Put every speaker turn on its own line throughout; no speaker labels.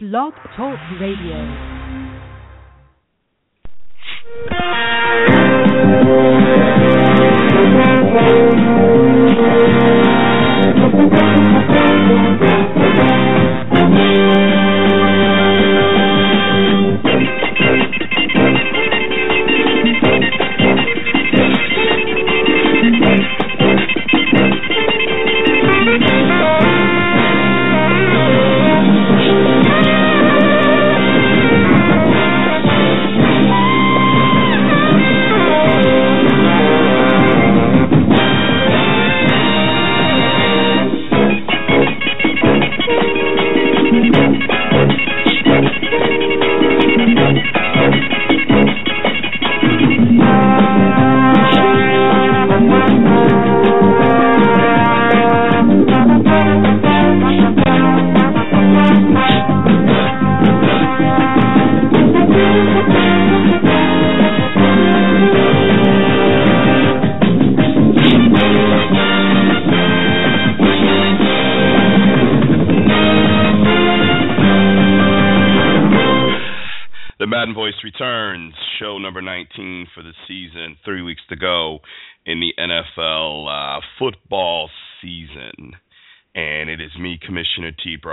Blog Talk Radio.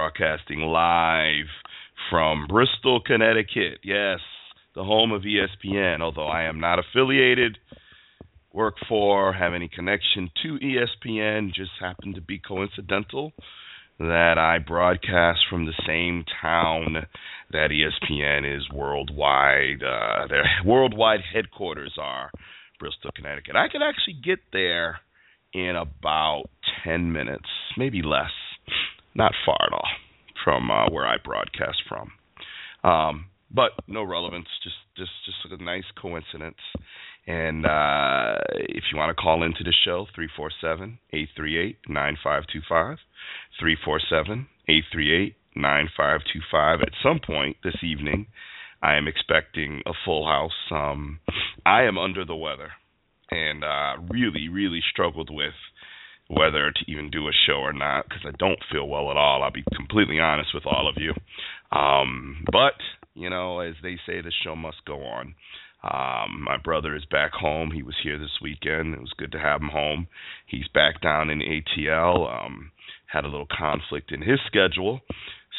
Broadcasting live from Bristol, Connecticut. Yes, the home of ESPN, although I am not affiliated, work for, have any connection to ESPN, just happened to be coincidental that I broadcast from the same town that ESPN is worldwide. Uh, their worldwide headquarters are Bristol, Connecticut. I could actually get there in about 10 minutes, maybe less. Not far at all from uh, where I broadcast from. Um, but no relevance, just just just a nice coincidence. And uh, if you want to call into the show, 347 838 9525. 347 838 9525. At some point this evening, I am expecting a full house. Um, I am under the weather and uh, really, really struggled with whether to even do a show or not because I don't feel well at all. I'll be completely honest with all of you. Um, but, you know, as they say, the show must go on. Um, my brother is back home. He was here this weekend. It was good to have him home. He's back down in ATL. Um, had a little conflict in his schedule,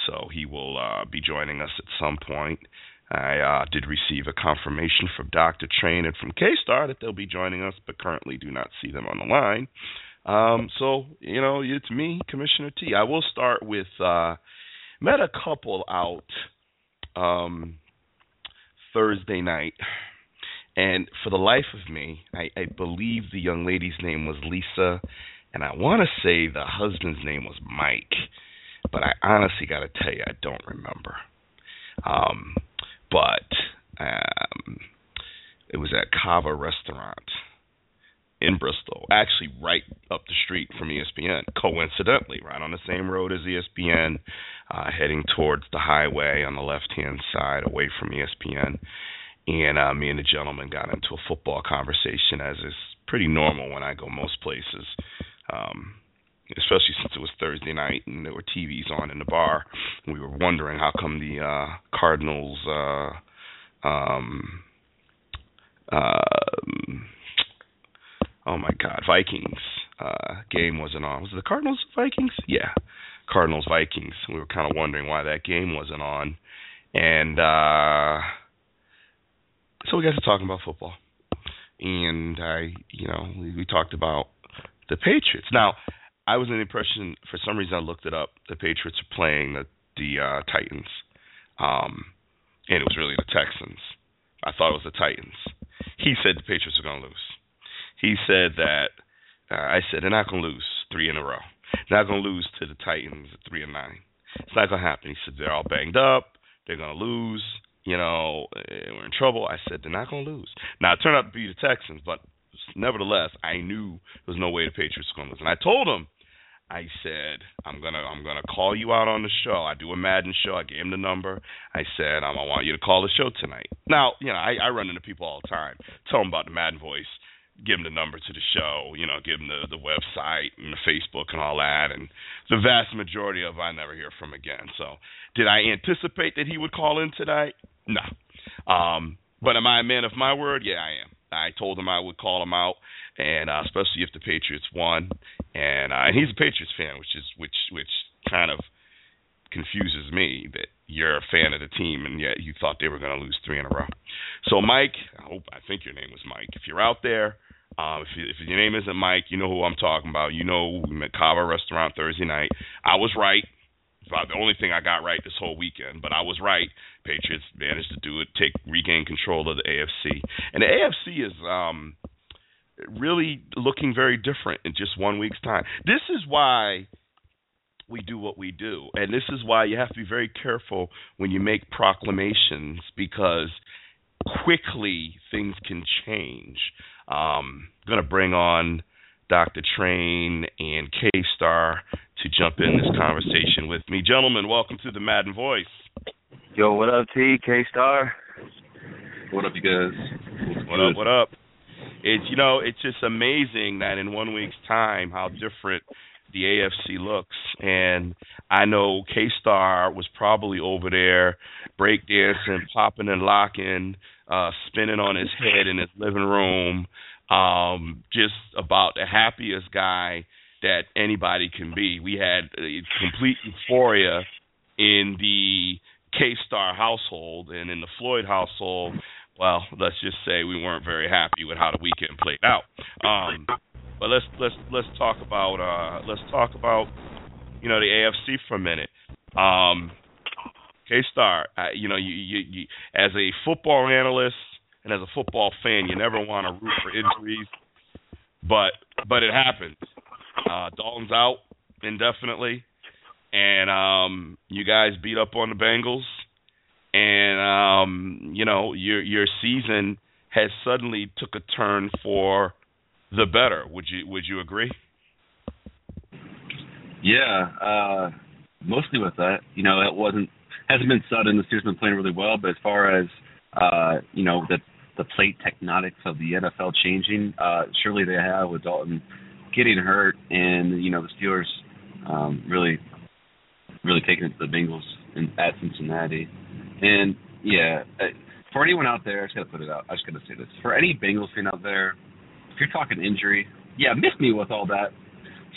so he will uh, be joining us at some point. I uh, did receive a confirmation from Dr. Train and from K-Star that they'll be joining us, but currently do not see them on the line. Um, so, you know, it's me, Commissioner T. I will start with, uh, met a couple out um, Thursday night. And for the life of me, I, I believe the young lady's name was Lisa, and I want to say the husband's name was Mike, but I honestly got to tell you, I don't remember. Um, but um, it was at Cava Restaurant in Bristol, actually right up the street from ESPN. Coincidentally, right on the same road as ESPN, uh, heading towards the highway on the left-hand side, away from ESPN. And uh, me and the gentleman got into a football conversation, as is pretty normal when I go most places. Um, especially since it was Thursday night and there were TVs on in the bar. We were wondering how come the uh, Cardinals uh, um, uh, oh my God, Vikings uh, game wasn't on. Was it the Cardinals Vikings? Yeah, Cardinals Vikings. We were kind of wondering why that game wasn't on, and uh, so we got to talking about football, and I, you know, we, we talked about the Patriots. Now, I was in the impression, for some reason, I looked it up. The Patriots are playing the the uh, Titans, um, and it was really the Texans. I thought it was the Titans. He said the Patriots are going to lose. He said that uh, I said they're not to lose three in a row. They're not to lose to the Titans three and nine. It's not to happen. He said they're all banged up. They're to lose. You know, eh, we're in trouble. I said they're not to lose. Now it turned out to be the Texans, but nevertheless, I knew there was no way the Patriots were to lose. And I told him, I said, I'm gonna I'm gonna call you out on the show. I do a Madden show. I gave him the number. I said, um, I want you to call the show tonight. Now, you know, I, I run into people all the time. Tell them about the Madden voice. Give him the number to the show, you know, give him the the website and the Facebook and all that, and the vast majority of I never hear from again. So, did I anticipate that he would call in tonight? No. Um, but am I a man of my word? Yeah, I am. I told him I would call him out, and uh, especially if the Patriots won, and uh, and he's a Patriots fan, which is which which kind of confuses me that you're a fan of the team and yet you thought they were going to lose three in a row. So Mike, I hope I think your name was Mike. If you're out there, um, if, you, if your name isn't Mike, you know who I'm talking about. You know we met Cava Restaurant Thursday night. I was right. It's about the only thing I got right this whole weekend, but I was right. Patriots managed to do it, take regain control of the AFC, and the AFC is um, really looking very different in just one week's time. This is why we do what we do. And this is why you have to be very careful when you make proclamations because quickly things can change. Um, I'm going to bring on Dr. Train and K Star to jump in this conversation with me. Gentlemen, welcome to the Madden Voice.
Yo, what up, T? K Star?
What up, you guys?
What's what good? up? What up? It's you know, it's just amazing that in one week's time how different the AFC looks. And I know K Star was probably over there breakdancing, popping and locking, uh, spinning on his head in his living room, um, just about the happiest guy that anybody can be. We had a complete euphoria in the K Star household and in the Floyd household. Well, let's just say we weren't very happy with how the weekend played out. Um, but let's let's let's talk about uh, let's talk about you know the AFC for a minute. Um, K Star, you know you, you you as a football analyst and as a football fan, you never want to root for injuries, but but it happens. Uh, Dalton's out indefinitely, and um, you guys beat up on the Bengals, and um, you know your your season has suddenly took a turn for the better. Would you Would you agree?
Yeah, uh, mostly with that. You know, it wasn't hasn't been sudden. The Steelers been playing really well, but as far as uh, you know, the the plate tectonics of the NFL changing, uh, surely they have with Dalton getting hurt, and you know the Steelers um, really really taking it to the Bengals in, at Cincinnati. And yeah, uh, for anyone out there, I just gotta put it out. I just gotta say this: for any Bengals fan out there if you're talking injury, yeah, miss me with all that.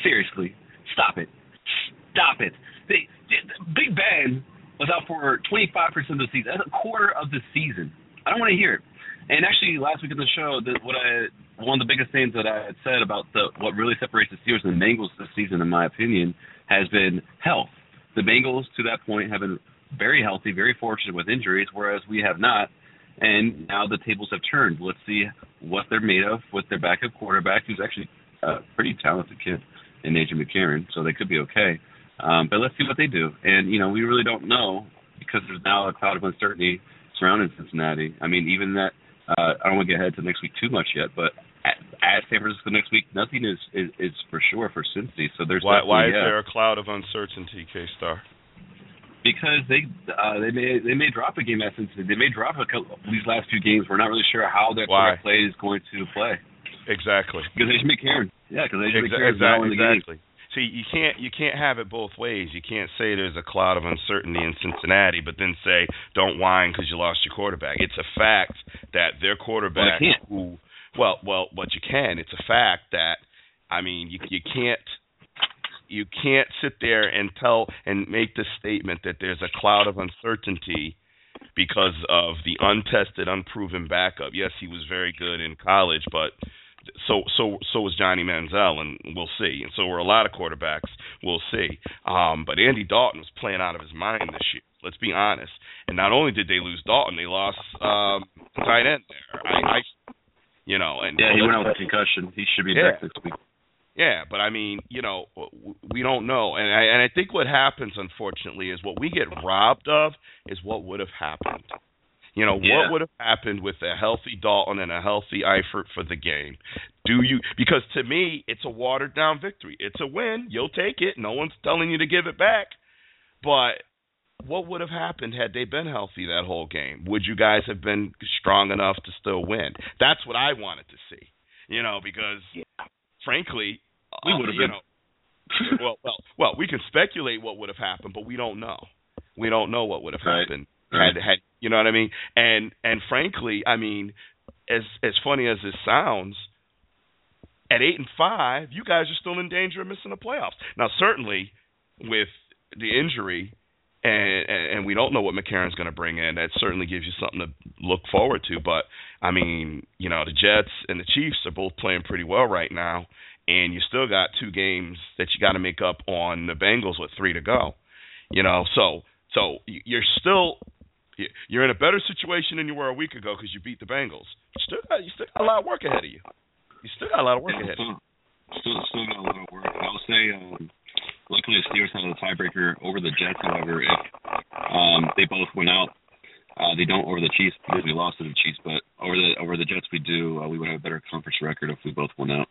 Seriously, stop it. Stop it. They, Big Ben was out for 25% of the season. That's a quarter of the season. I don't want to hear it. And actually, last week in the show, the, what I one of the biggest things that I had said about the what really separates the Steelers and the Bengals this season, in my opinion, has been health. The Bengals, to that point, have been very healthy, very fortunate with injuries, whereas we have not. And now the tables have turned. Let's see what they're made of with their backup quarterback, who's actually a pretty talented kid in AJ McCarron, so they could be okay. Um, but let's see what they do. And you know, we really don't know because there's now a cloud of uncertainty surrounding Cincinnati. I mean, even that. Uh, I don't want to get ahead to next week too much yet, but at, at San Francisco next week, nothing is, is is for sure for Cincy. So there's
why why is
yeah.
there a cloud of uncertainty, K Star?
because they uh, they may they may drop a game at Cincinnati. They may drop a couple these last two games. We're not really sure how their play is going to play.
Exactly.
Because AJ McCarron. Yeah, because AJ
Exa-
McCarron is now in the
exactly. See, you can't you can't have it both ways. You can't say there's a cloud of uncertainty in Cincinnati, but then say don't whine because you lost your quarterback. It's a fact that their quarterback,
Well,
who, well, well, but you can. It's a fact that, I mean, you you can't you can't sit there and tell and make the statement that there's a cloud of uncertainty because of the untested, unproven backup. Yes, he was very good in college, but so so so was Johnny Manziel, and we'll see. And so were a lot of quarterbacks. We'll see. Um, but Andy Dalton was playing out of his mind this year. Let's be honest. And not only did they lose Dalton, they lost um, tight end there. I, I you know, and
Yeah, he went out with a concussion. He should be
Yeah.
back next week.
yeah, but I mean, you know, we don't know, and I and I think what happens, unfortunately, is what we get robbed of is what would have happened. You know,
Yeah.
what would have happened with a healthy Dalton and a healthy Eifert for the game? Do you? Because to me, it's a watered down victory. It's a win. You'll take it. No one's telling you to give it back. But what would have happened had they been healthy that whole game? Would you guys have been strong enough to still win? That's what I wanted to see. You know, because
Yeah.
frankly,
We
uh,
would've
you
been.
know, well, well, well, we can speculate what would have happened, but we don't know. We don't know what would have
Right.
happened. Had had you know what I mean? And and frankly, I mean, as as funny as this sounds, at eight and five, you guys are still in danger of missing the playoffs. Now, certainly with the injury, and and we don't know what McCarron's going to bring in. That certainly gives you something to look forward to. But I mean, you know, the Jets and the Chiefs are both playing pretty well right now, and you still got two games that you got to make up on the Bengals with three to go. You know, so so you're still you're in a better situation than you were a week ago because you beat the Bengals. You still got you still got a lot of work ahead of you. You still got a lot of work
Yeah,
ahead. of you.
still, still, still got a lot of work. I'll say, um, luckily the Steelers had a tiebreaker over the Jets. However, if um, they both went out, uh, they don't over the Chiefs because we lost to the Chiefs. But over the over the Jets, we do. Uh, we would have a better conference record if we both went out.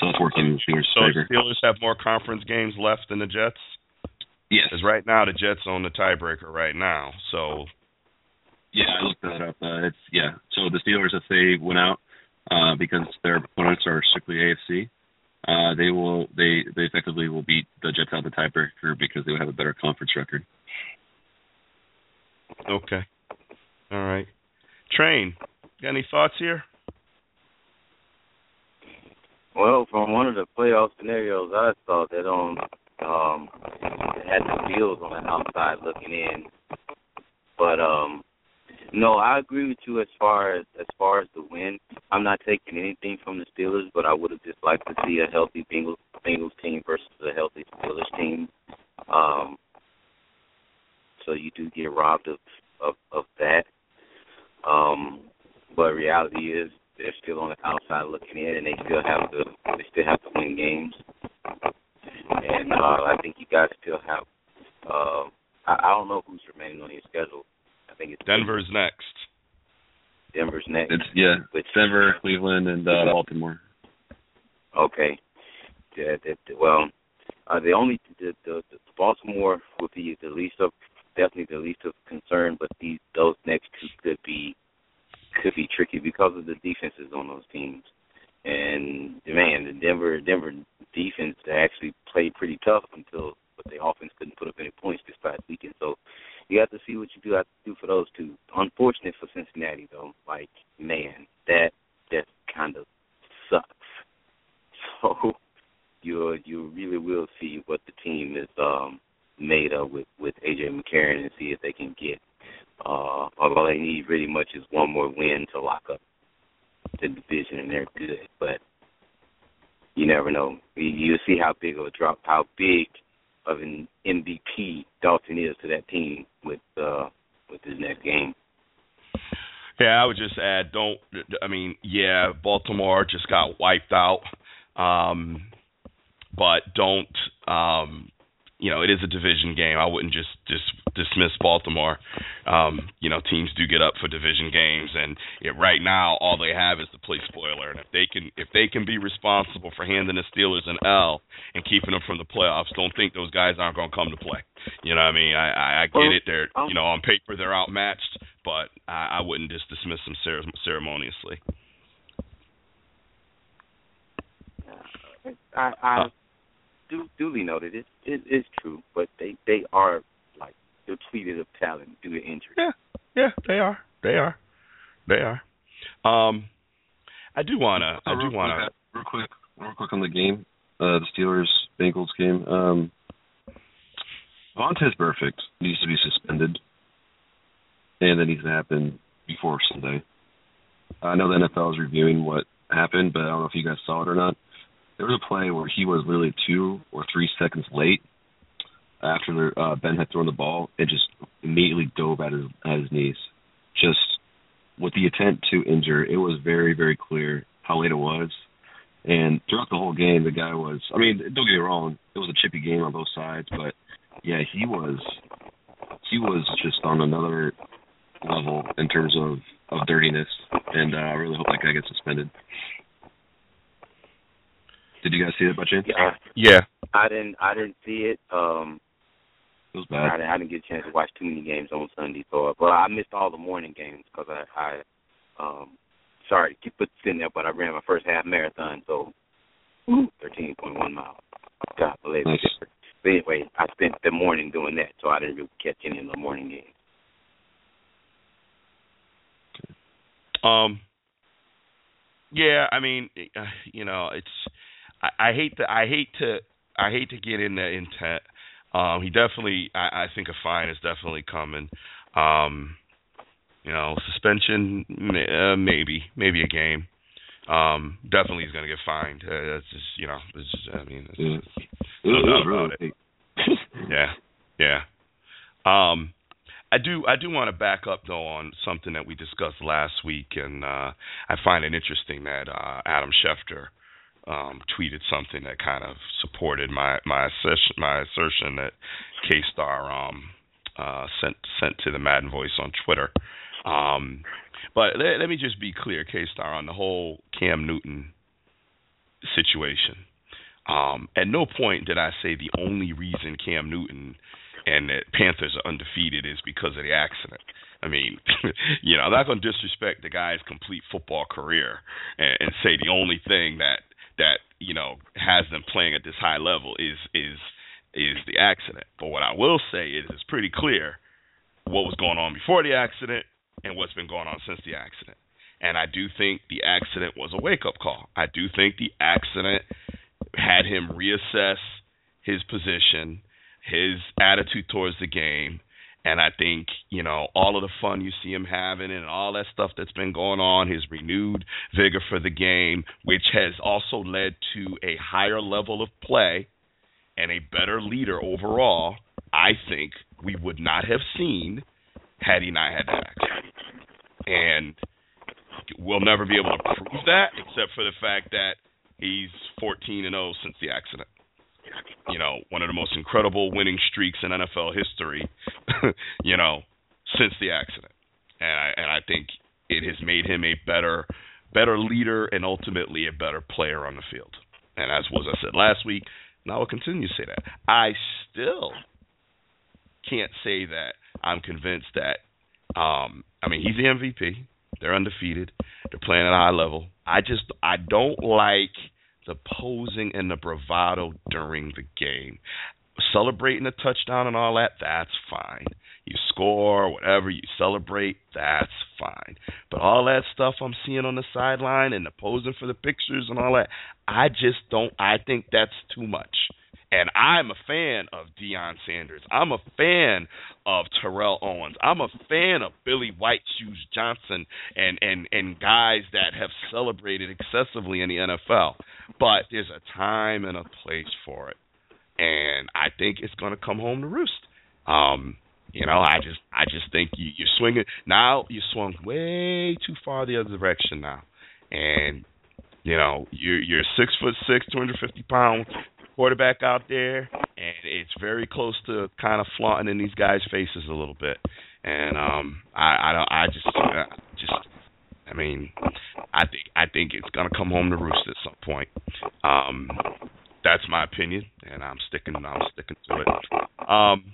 So it's working in the Steelers'
So
favor.
Steelers have more conference games left than the Jets.
Yes.
Because right now the Jets own the tiebreaker right now. So
Yeah, I looked that up. Uh, it's yeah. So the Steelers, if they went out, uh, because their opponents are strictly AFC, uh, they will they they effectively will beat the Jets out of the tiebreaker because they would have a better conference record.
okay, all right. Train, got any thoughts here?
Well, from one of the playoff scenarios I saw that on um it had the Bills on the outside looking in. But um no, I agree with you as far as as far as the win. I'm not taking anything from the Steelers, but I would have just liked to see a healthy Bengals Bengals team versus a healthy Steelers team. Um so you do get robbed of of, of that. Um but reality is they're still on the outside looking in, and they still have to they still have to win games. And uh, I think you guys still have. Uh, I, I don't know who's remaining on your schedule. I think it's
Denver's next.
Denver's next.
It's yeah,
Which-
Denver, Cleveland, and uh, Baltimore.
Okay. Yeah, that, that- well, uh, the only the, the, the Baltimore would be the least of definitely the least of concern, but these those next two could be could be tricky because of the defenses on those teams. And man, the Denver Denver defense actually played pretty tough until but the offense couldn't put up any points this past weekend. So you have to see what you do have to do for those two. Unfortunate for Cincinnati though. Like man, that that kind of sucks. So you you really will see what the team is um made of with with AJ McCarron and see if they can get uh all they need really much is one more win to lock up the division and they're good. But you never know. You you see how big of a drop how big of an MVP Dalton is to that team with uh with his next game.
Yeah, I would just add, don't. I mean, yeah, Baltimore just got wiped out, um, but don't. Um, you know, it is a division game. I wouldn't just just dismiss Baltimore. Um, you know, teams do get up for division games, and it, right now all they have is the play spoiler. And if they can if they can be responsible for handing the Steelers an L and keeping them from the playoffs, don't think those guys aren't going to come to play. You know, what I mean, I, I, I get it. They're
um,
you know on paper they're outmatched, but I, I wouldn't just dismiss them cere- ceremoniously.
I, I do duly noted. It it is true, but they they are like depleted of talent due to injury.
Yeah, yeah, they are. They are. They are. Um, I do wanna. I do wanna.
real quick, real quick on the game, uh, the Steelers Bengals game. Um, Vontaze Burfict needs to be suspended, and that needs to happen before Sunday. I know the NFL is reviewing what happened, but I don't know if you guys saw it or not. There was a play where he was literally two or three seconds late after uh, Ben had thrown the ball and just immediately dove at his at his knees, just with the intent to injure. It was very very clear how late it was, and throughout the whole game, the guy was. I mean, don't get me wrong, it was a chippy game on both sides, but yeah, he was he was just on another level in terms of of dirtiness, and uh, I really hope that guy gets suspended. Did you guys see that by chance?
Yeah,
Yeah.
I didn't I didn't see it. Um,
It was
I
bad.
didn't, I didn't get a chance to watch too many games on Sunday, so but I missed all the morning games because I I um sorry to keep put this in there, but I ran my first half marathon, so thirteen point one miles. God bless
Nice.
But anyway, I spent the morning doing that, so I didn't really catch any of the morning games.
Um. Yeah, I mean, uh, you know, it's I, I hate to I hate to I hate to get in the intent. Um, he definitely I, I think a fine is definitely coming. Um, you know, suspension uh, maybe maybe a game. Um, definitely he's gonna get fined. Uh, that's just you know, it's just, I mean, it's,
Yeah.
it's- No doubt about
big.
yeah, yeah. Um, I do I do want to back up though on something that we discussed last week, and uh, I find it interesting that uh, Adam Schefter um, tweeted something that kind of supported my my assertion, my assertion that K Star um, uh, sent sent to the Madden Voice on Twitter. Um, but let, let me just be clear, K Star, on the whole Cam Newton situation. Um, at no point did I say the only reason Cam Newton and the Panthers are undefeated is because of the accident. I mean, you know, I'm not going to disrespect the guy's complete football career and, and say the only thing that that you know has them playing at this high level is is is the accident. But what I will say is it's pretty clear what was going on before the accident and what's been going on since the accident. And I do think the accident was a wake up call. I do think the accident had him reassess his position, his attitude towards the game, and I think, you know, all of the fun you see him having and all that stuff that's been going on, his renewed vigor for the game, which has also led to a higher level of play and a better leader overall, I think we would not have seen had he not had that accident. And we'll never be able to prove that except for the fact that he's 14 and 0 since the accident. You know, one of the most incredible winning streaks in NFL history. you know, since the accident, and I and I think it has made him a better better leader and ultimately a better player on the field. And as was I said last week, and I will continue to say that. I still can't say that I'm convinced that. Um, I mean, he's the MVP. They're undefeated. They're playing at a high level. I just I don't like the posing and the bravado during the game. Celebrating a touchdown and all that, that's fine. You score, whatever, you celebrate, that's fine. But all that stuff I'm seeing on the sideline and the posing for the pictures and all that, I just don't I think that's too much. And I'm a fan of Deion Sanders. I'm a fan of Terrell Owens. I'm a fan of Billy White Shoes Johnson and, and, and guys that have celebrated excessively in the NFL. But there's a time and a place for it. And I think it's going to come home to roost. Um, you know, I just I just think you, you're swinging now. You swung way too far the other direction now, and you know you're you're six foot six, 250 pound quarterback out there, and it's very close to kind of flaunting in these guys' faces a little bit. And um, I I don't I just I just I mean I think I think it's gonna come home to roost at some point. Um, that's my opinion, and I'm sticking I'm sticking to it. Um,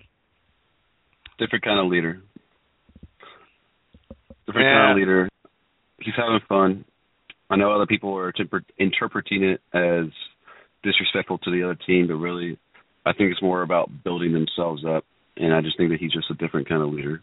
Different kind of leader. Different
Yeah.
kind of leader. He's having fun. I know other people are interpret- interpreting it as disrespectful to the other team, but really, I think it's more about building themselves up. And I just think that he's just a different kind of leader.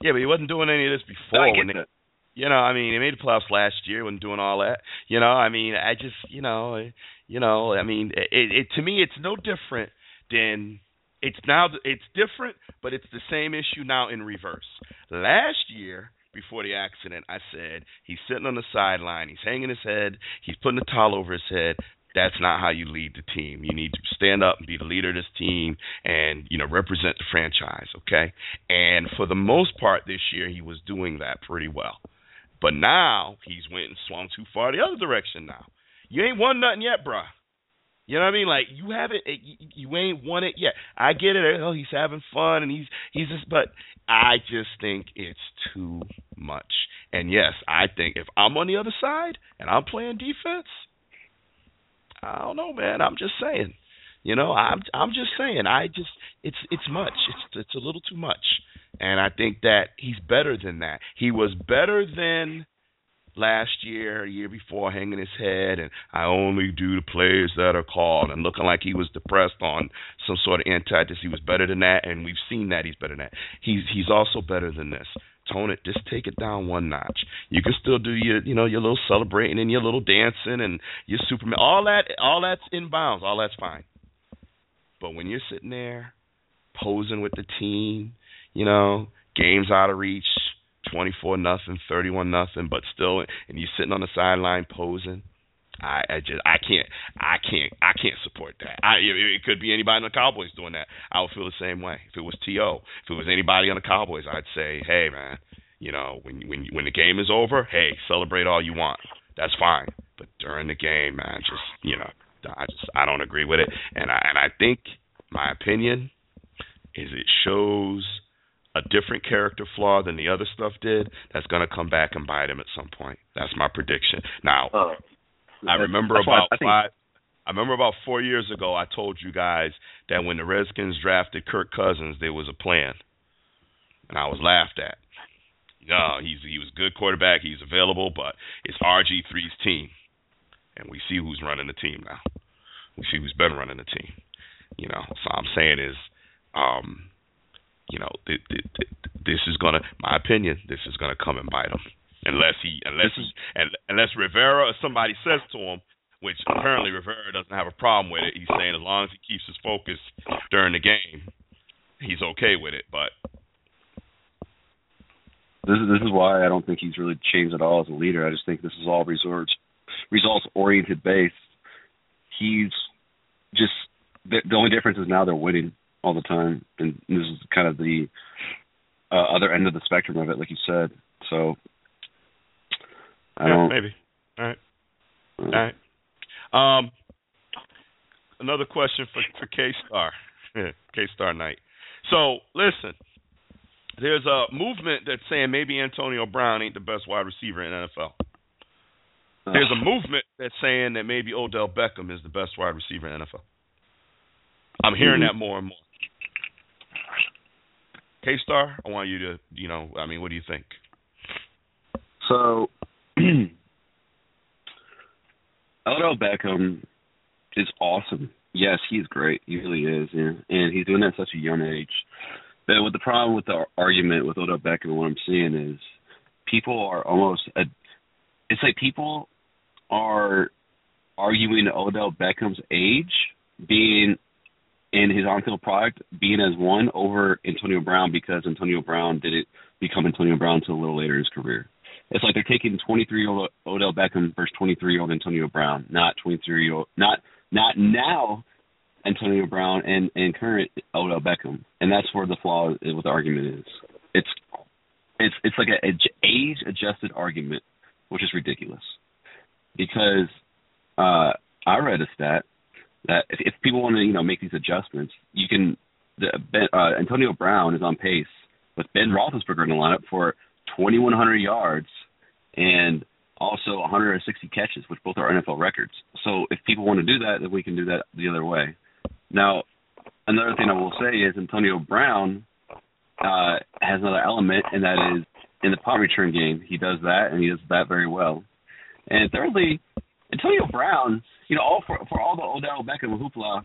yeah, but he wasn't doing any of this
I
before.
get
when they,
that.
You know, I mean, he made the playoffs last year, wasn't doing all that. You know, I mean, I just, you know, you know, I mean, it, it to me, it's no different than it's now. It's different, but it's the same issue now in reverse. Last year, before the accident, I said he's sitting on the sideline, he's hanging his head, he's putting a towel over his head. That's not how you lead the team. You need to stand up and be the leader of this team and, you know, represent the franchise, okay? And for the most part this year he was doing that pretty well. But now he's went and swung too far the other direction now. You ain't won nothing yet, bruh. You know what I mean? Like you haven't, eh, you, ain't won it yet. I get it. Oh, he's having fun and he's he's just, but I just think it's too much. And yes, I think if I'm on the other side and I'm playing defense, I don't know, man. I'm just saying. You know, I'm I'm just saying. I just it's it's much. It's it's a little too much. And I think that he's better than that. He was better than last year, year before, hanging his head and I only do the plays that are called and looking like he was depressed on some sort of antithesis. He was better than that, and we've seen that he's better than that. He's he's also better than this. Tone it, just take it down one notch. You can still do your you know your little celebrating and your little dancing and your Superman. All that all that's in bounds. All that's fine. But when you're sitting there posing with the team, you know, games out of reach, 24 nothing, 31 nothing, but still, and you're sitting on the sideline posing. I, I just I can't I can't I can't support that. I it, it could be anybody on the Cowboys doing that. I would feel the same way. If it was To, if it was anybody on the Cowboys, I'd say, hey man, you know when when when the game is over, hey celebrate all you want. That's fine. But during the game, man, just you know I just I don't agree with it. And I and I think my opinion is it shows a different character flaw than the other stuff did that's going to come back and bite him at some point. That's my prediction. Now,
uh,
I remember about I five. I remember about four years ago, I told you guys that when the Redskins drafted Kirk Cousins, there was a plan, and I was laughed at. No, he's he was a good quarterback. He's available, but it's RG 3's team, and we see who's running the team now. We see who's been running the team. You know, so I'm saying is, um, you know, th- th- th- this is gonna, my opinion, this is gonna come and bite him, unless he, unless he, unless Rivera or somebody says to him, which apparently Rivera doesn't have a problem with it. He's saying as long as he keeps his focus during the game, he's okay with it. But
this is this is why I don't think he's really changed at all as a leader. I just think this is all results results oriented based. He's just the, the only difference is now they're winning all the time, and this is kind of the uh, other end of the spectrum of it, like you said. So I
yeah,
don't
maybe. All right. Uh, all right. Um, another question for for K Star, K Star Night. So listen, there's a movement that's saying maybe Antonio Brown ain't the best wide receiver in NFL. There's a movement that's saying that maybe Odell Beckham is the best wide receiver in NFL. I'm hearing
mm-hmm.
that more and more. K Star, I want you to, you know, I mean, what do you think?
So, Odell Beckham is awesome. Yes, he's great. He really is, yeah. and he's doing that at such a young age. But with the problem with the argument with Odell Beckham, what I'm seeing is people are almost. A, it's like people are arguing Odell Beckham's age being and his on-field product being as one over Antonio Brown because Antonio Brown didn't become Antonio Brown until a little later in his career. It's like they're taking 23-year-old Odell Beckham versus 23-year-old Antonio Brown, not 23-year-old, not not now Antonio Brown and and current Odell Beckham, and that's where the flaw what the argument is. It's it's it's like a, a age-adjusted argument, which is ridiculous, because uh, I read a stat that if, if people want to you know make these adjustments, you can. The, uh, Antonio Brown is on pace with Ben Roethlisberger in the lineup for 2,100 yards and also 160 catches, which both are NFL records. So if people want to do that, then we can do that the other way. Now, another thing I will say is Antonio Brown uh, has another element, and that is in the punt return game. He does that, and he does that very well. And thirdly, Antonio Brown you know, all for for all the Odell Beckham hoopla,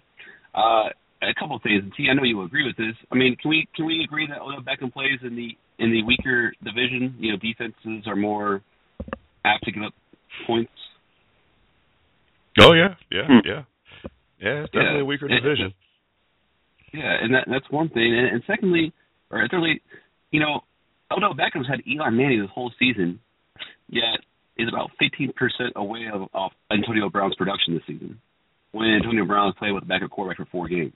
uh, a couple of things. T, I know you agree with this. I mean, can we can we agree that Odell Beckham plays in the in the weaker division? You know, defenses are more apt to give up points.
Oh yeah, yeah,
hmm.
yeah, yeah. It's definitely
yeah.
a weaker division.
Yeah, and that that's one thing. And, and secondly, or thirdly, you know, Odell Beckham's had Eli Manning this whole season, yet is about 15% away of, of Antonio Brown's production this season. When Antonio Brown's played with a backup quarterback for four games.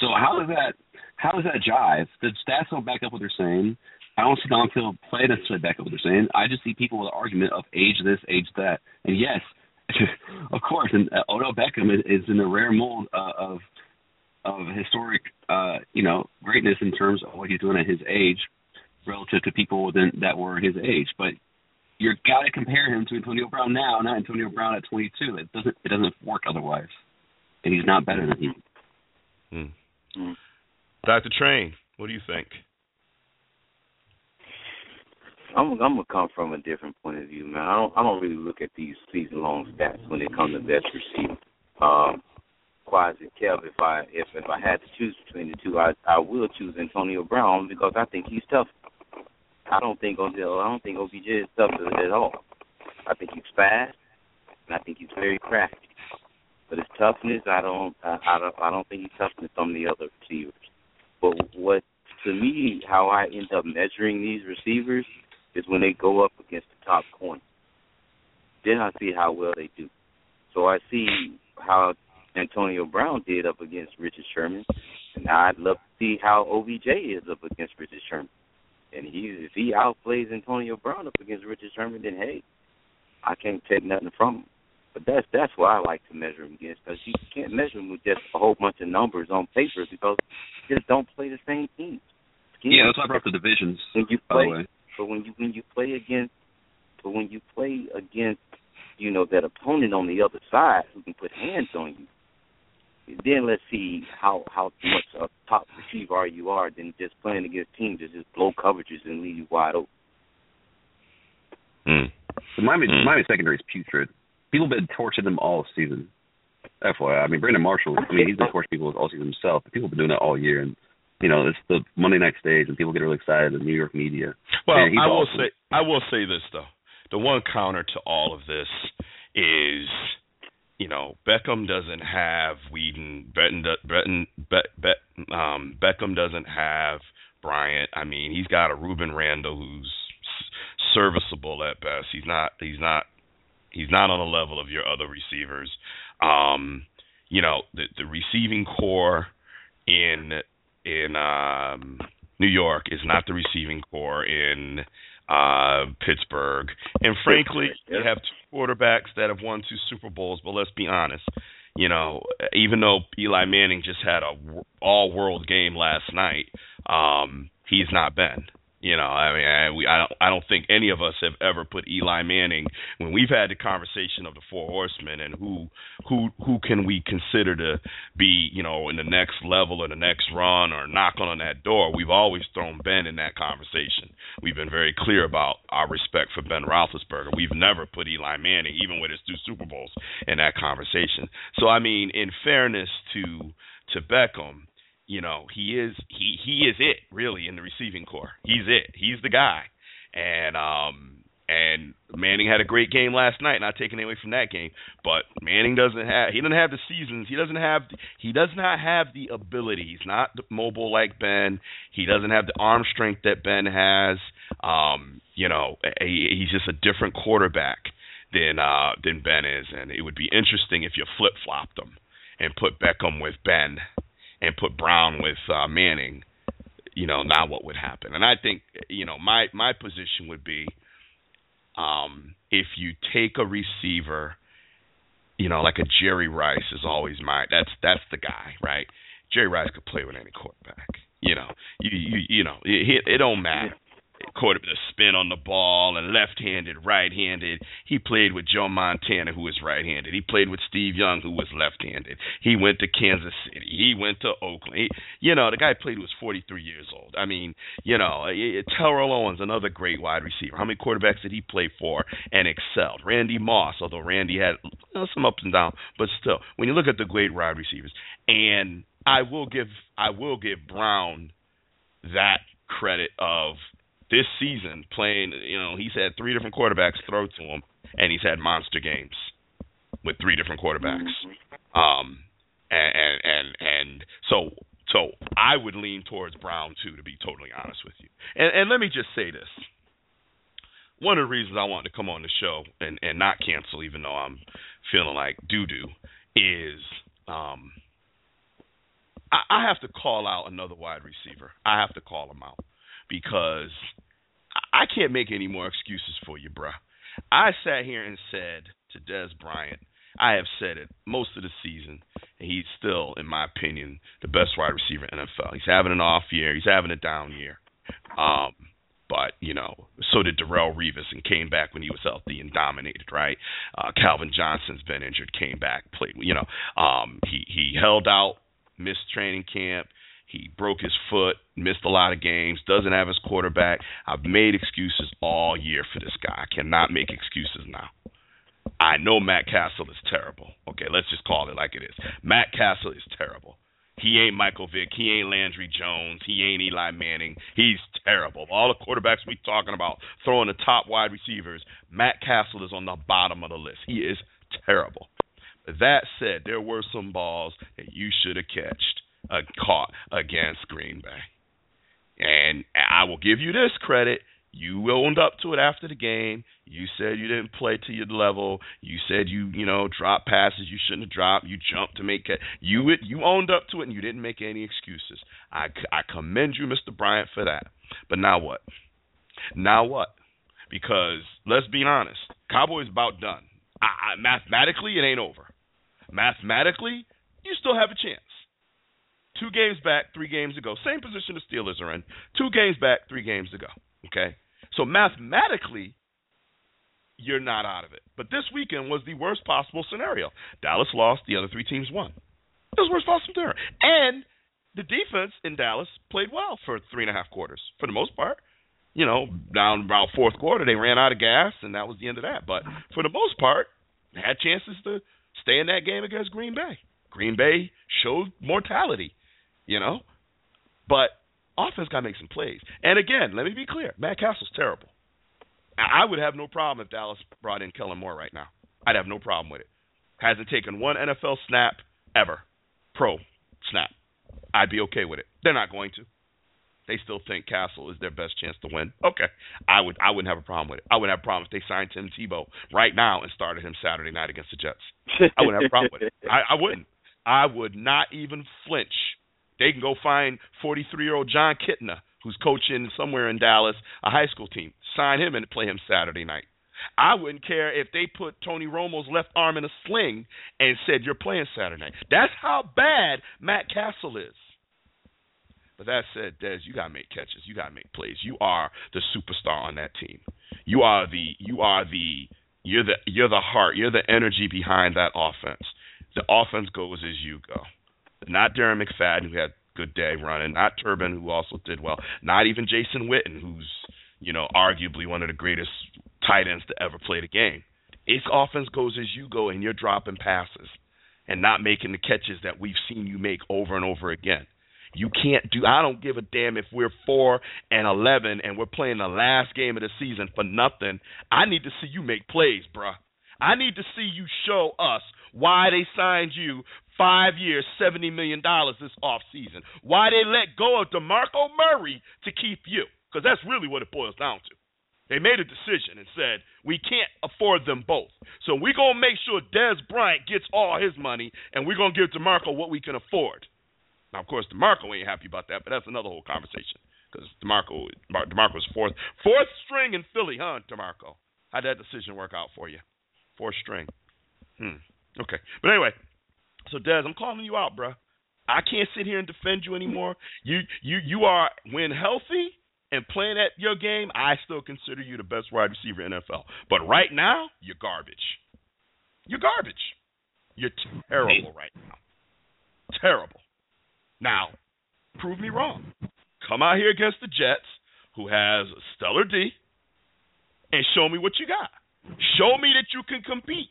So how does that how does that jive? The stats don't back up what they're saying. I don't see on-field play necessarily back up what they're saying. I just see people with an argument of age this, age that. And yes, of course, and uh, Odell Beckham is, is in a rare mold uh, of of historic, uh, you know, greatness in terms of what he's doing at his age, relative to people within that were his age. But you got to compare him to Antonio Brown now, not Antonio Brown at 22. It doesn't it doesn't work otherwise, and he's not better than him.
Hmm. Mm. Dr. Train, what do you think?
I'm I'm gonna come from a different point of view, man. I don't I don't really look at these season long stats when it comes to best receiver. Um, Quasi Kev, if I if if I had to choose between the two, I I will choose Antonio Brown because I think he's tough. I don't think Odell, I don't think OBJ is tough at all. I think he's fast, and I think he's very crafty. But his toughness, I don't, I, don't, I don't think he's tougher than some of the other receivers. But what, to me, how I end up measuring these receivers is when they go up against the top corner. Then I see how well they do. So I see how Antonio Brown did up against Richard Sherman, and I'd love to see how OBJ is up against Richard Sherman. And he, if he outplays Antonio Brown up against Richard Sherman, then hey, I can't take nothing from him. But that's that's what I like to measure him against because you can't measure him with just a whole bunch of numbers on paper because you just don't play the same teams.
Yeah, that's why I brought the divisions.
When you
by the
play,
way.
but when you when you play against, but when you play against, you know that opponent on the other side who can put hands on you, then let's see how how much a top receiver you are than just playing against teams that just blow coverages and leave you wide open.
Mm.
The Miami,
Mm.
Miami secondary is putrid. People have been torching them all season. FYI, I mean Brandon Marshall. I mean he's been torching people all season himself. But people have been doing that all year, and you know it's the Monday night stage, and people get really excited. In the New York media.
Well,
Man, he's
I will
awesome.
say I will say this though. The one counter to all of this is, you know, Beckham doesn't have Whedon. Breton, Breton, Be, Be, um, Beckham doesn't have Bryant. I mean, he's got a Rueben Randle who's serviceable at best. He's not. He's not. He's not on the level of your other receivers. Um, you know, the the receiving corps in in um, New York is not the receiving corps in uh, Pittsburgh. And frankly, you have two quarterbacks that have won two Super Bowls, but let's be honest. You know, even though Eli Manning just had a all-world game last night, um, he's not Ben. You know, I mean, I, we, I don't, I don't think any of us have ever put Eli Manning when we've had the conversation of the four horsemen and who, who, who can we consider to be, you know, in the next level or the next run or knocking on that door. We've always thrown Ben in that conversation. We've been very clear about our respect for Ben Roethlisberger. We've never put Eli Manning, even with his two Super Bowls, in that conversation. So, I mean, in fairness to to Beckham, you know, he is he he is it really in the receiving corps. He's it. He's the guy. And um and Manning had a great game last night, not taking away from that game. But Manning doesn't have he doesn't have the seasons. He doesn't have he does not have the ability. He's not mobile like Ben. He doesn't have the arm strength that Ben has. Um, you know, he, he's just a different quarterback than uh than Ben is, and it would be interesting if you flip flopped them and put Beckham with Ben and put Brown with uh, Manning, you know, now what would happen? And I think, you know, my my position would be, um, if you take a receiver, you know, like a Jerry Rice is always my that's that's the guy, right? Jerry Rice could play with any quarterback. You know, you you you know, it, it don't matter. Quarterback the spin on the ball and left-handed, right-handed. He played with Joe Montana, who was right-handed. He played with Steve Young, who was left-handed. He went to Kansas City. He went to Oakland. He, you know, the guy played was 43 years old. I mean, you know, eh, Terrell Owens, another great wide receiver. How many quarterbacks did he play for and excelled? Randy Moss, although Randy had you know, some ups and downs, but still, when you look at the great wide receivers, and I will give I will give Brown that credit of this season playing, you know, he's had three different quarterbacks throw to him, and he's had monster games with three different quarterbacks. Um, and and and, and so so I would lean towards Brown too, to be totally honest with you. And and let me just say this. One of the reasons I wanted to come on the show and and not cancel, even though I'm feeling like doo doo, is um. I, I have to call out another wide receiver. I have to call him out because I can't make any more excuses for you, bruh. I sat here and said to Dez Bryant, I have said it most of the season, and he's still, in my opinion, the best wide receiver in NFL. He's having an off year, he's having a down year. Um, but you know, so did Darrelle Revis and came back when he was healthy and dominated, right? Uh, Calvin Johnson's been injured, came back, played. You know, um, he he held out, missed training camp. He broke his foot, missed a lot of games, doesn't have his quarterback. I've made excuses all year for this guy. I cannot make excuses now. I know Matt Cassel is terrible. Okay, let's just call it like it is. Matt Cassel is terrible. He ain't Michael Vick. He ain't Landry Jones. He ain't Eli Manning. He's terrible. All the quarterbacks we talking about throwing the top wide receivers, Matt Cassel is on the bottom of the list. He is terrible. That said, there were some balls that you should have catched, uh, caught against Green Bay. And I will give you this credit. You owned up to it after the game. You said you didn't play to your level. You said you, you know, dropped passes you shouldn't have dropped. You jumped to make it. You you owned up to it and you didn't make any excuses. I, I commend you, Mr. Bryant, for that. But now what? Now what? Because let's be honest, Cowboys about done. I, I, mathematically, it ain't over. Mathematically, you still have a chance. Two games back, three games ago. Same position the Steelers are in. Two games back, three games ago. Okay? So mathematically, you're not out of it. But this weekend was the worst possible scenario. Dallas lost, the other three teams won. It was worst possible scenario. And the defense in Dallas played well for three and a half quarters, for the most part. You know, down about fourth quarter, they ran out of gas, and that was the end of that. But for the most part, had chances to stay in that game against Green Bay. Green Bay showed mortality, you know, but offense got to make some plays. And again, let me be clear: Matt Cassel's terrible. I would have no problem if Dallas brought in Kellen Moore right now. I'd have no problem with it. Hasn't taken one NFL snap ever, pro snap. I'd be okay with it. They're not going to. They still think Cassel is their best chance to win. Okay, I would I wouldn't have a problem with it. I wouldn't have a problem if they signed Tim Tebow right now and started him Saturday night against the Jets. I wouldn't have a problem with it. I, I wouldn't. I would not even flinch. They can go find 43 year old Jon Kitna, who's coaching somewhere in Dallas, a high school team. Sign him and play him Saturday night. I wouldn't care if they put Tony Romo's left arm in a sling and said you're playing Saturday night. That's how bad Matt Cassel is. But that said, Dez, you gotta make catches. You gotta make plays. You are the superstar on that team. You are the you are the you're the you're the heart. You're the energy behind that offense. The offense goes as you go. Not Darren McFadden, who had good day running. Not Turbin, who also did well. Not even Jason Witten, who's you know arguably one of the greatest tight ends to ever play the game. It's offense goes as you go, and you're dropping passes and not making the catches that we've seen you make over and over again. You can't do. I don't give a damn if we're four and eleven and we're playing the last game of the season for nothing. I need to see you make plays, bruh. I need to see you show us why they signed you five years, seventy million dollars this off season. Why they let go of DeMarco Murray to keep you? Because that's really what it boils down to. They made a decision and said we can't afford them both. So we're gonna make sure Dez Bryant gets all his money, and we're gonna give DeMarco what we can afford. Now, of course, DeMarco ain't happy about that, but that's another whole conversation. Because DeMarco, DeMarco's fourth, fourth string in Philly, huh, DeMarco? How'd that decision work out for you? Fourth string. Hmm. Okay. But anyway, so Dez, I'm calling you out, bro. I can't sit here and defend you anymore. You, you, you are when healthy and playing at your game. I still consider you the best wide receiver in NFL. But right now, you're garbage. You're garbage. You're terrible right now. Terrible. Now, prove me wrong. Come out here against the Jets, who has a stellar D, and show me what you got. Show me that you can compete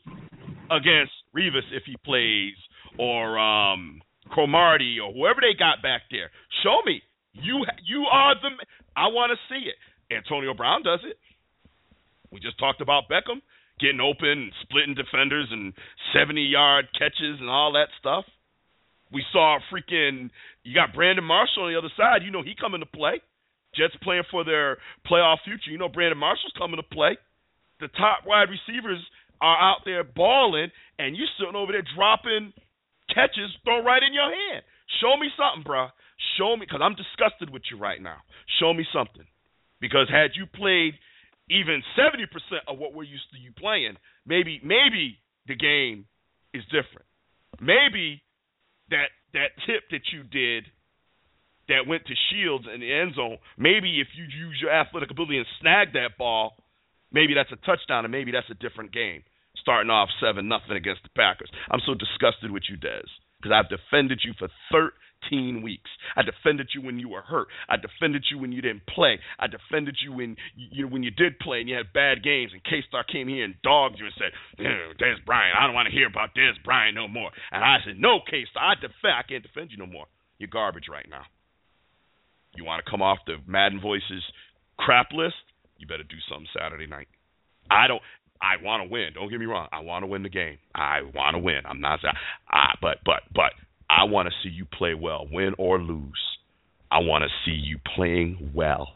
against Revis if he plays, or um, Cromartie, or whoever they got back there. Show me. You you are the. I want to see it. Antonio Brown does it. We just talked about Beckham getting open, and splitting defenders, and 70 yard catches and all that stuff. We saw freaking you got Brandon Marshall on the other side. You know he coming to play. Jets playing for their playoff future. You know Brandon Marshall's coming to play. The top wide receivers are out there balling, and you sitting over there dropping catches thrown right in your hand. Show me something, bro. Show me, because I'm disgusted with you right now. Show me something. Because had you played even 70% of what we're used to you playing, maybe maybe the game is different. Maybe that that tip that you did that went to Shields in the end zone, maybe if you use your athletic ability and snag that ball, maybe that's a touchdown and maybe that's a different game. Starting off seven nothing against the Packers. I'm so disgusted with you, Dez, because I've defended you for 13 weeks. I defended you when you were hurt. I defended you when you didn't play. I defended you when you when you did play and you had bad games. And K Star came here and dogged you and said, Dez Bryant, I don't want to hear about Dez Bryant no more. And I said, No, K Star, I defend. I can't defend you no more. You're garbage right now. You want to come off the Madden Voices crap list? You better do something Saturday night. I don't. I want to win. Don't get me wrong. I want to win the game. I want to win. I'm not. I, but but but I want to see you play well, win or lose. I want to see you playing well.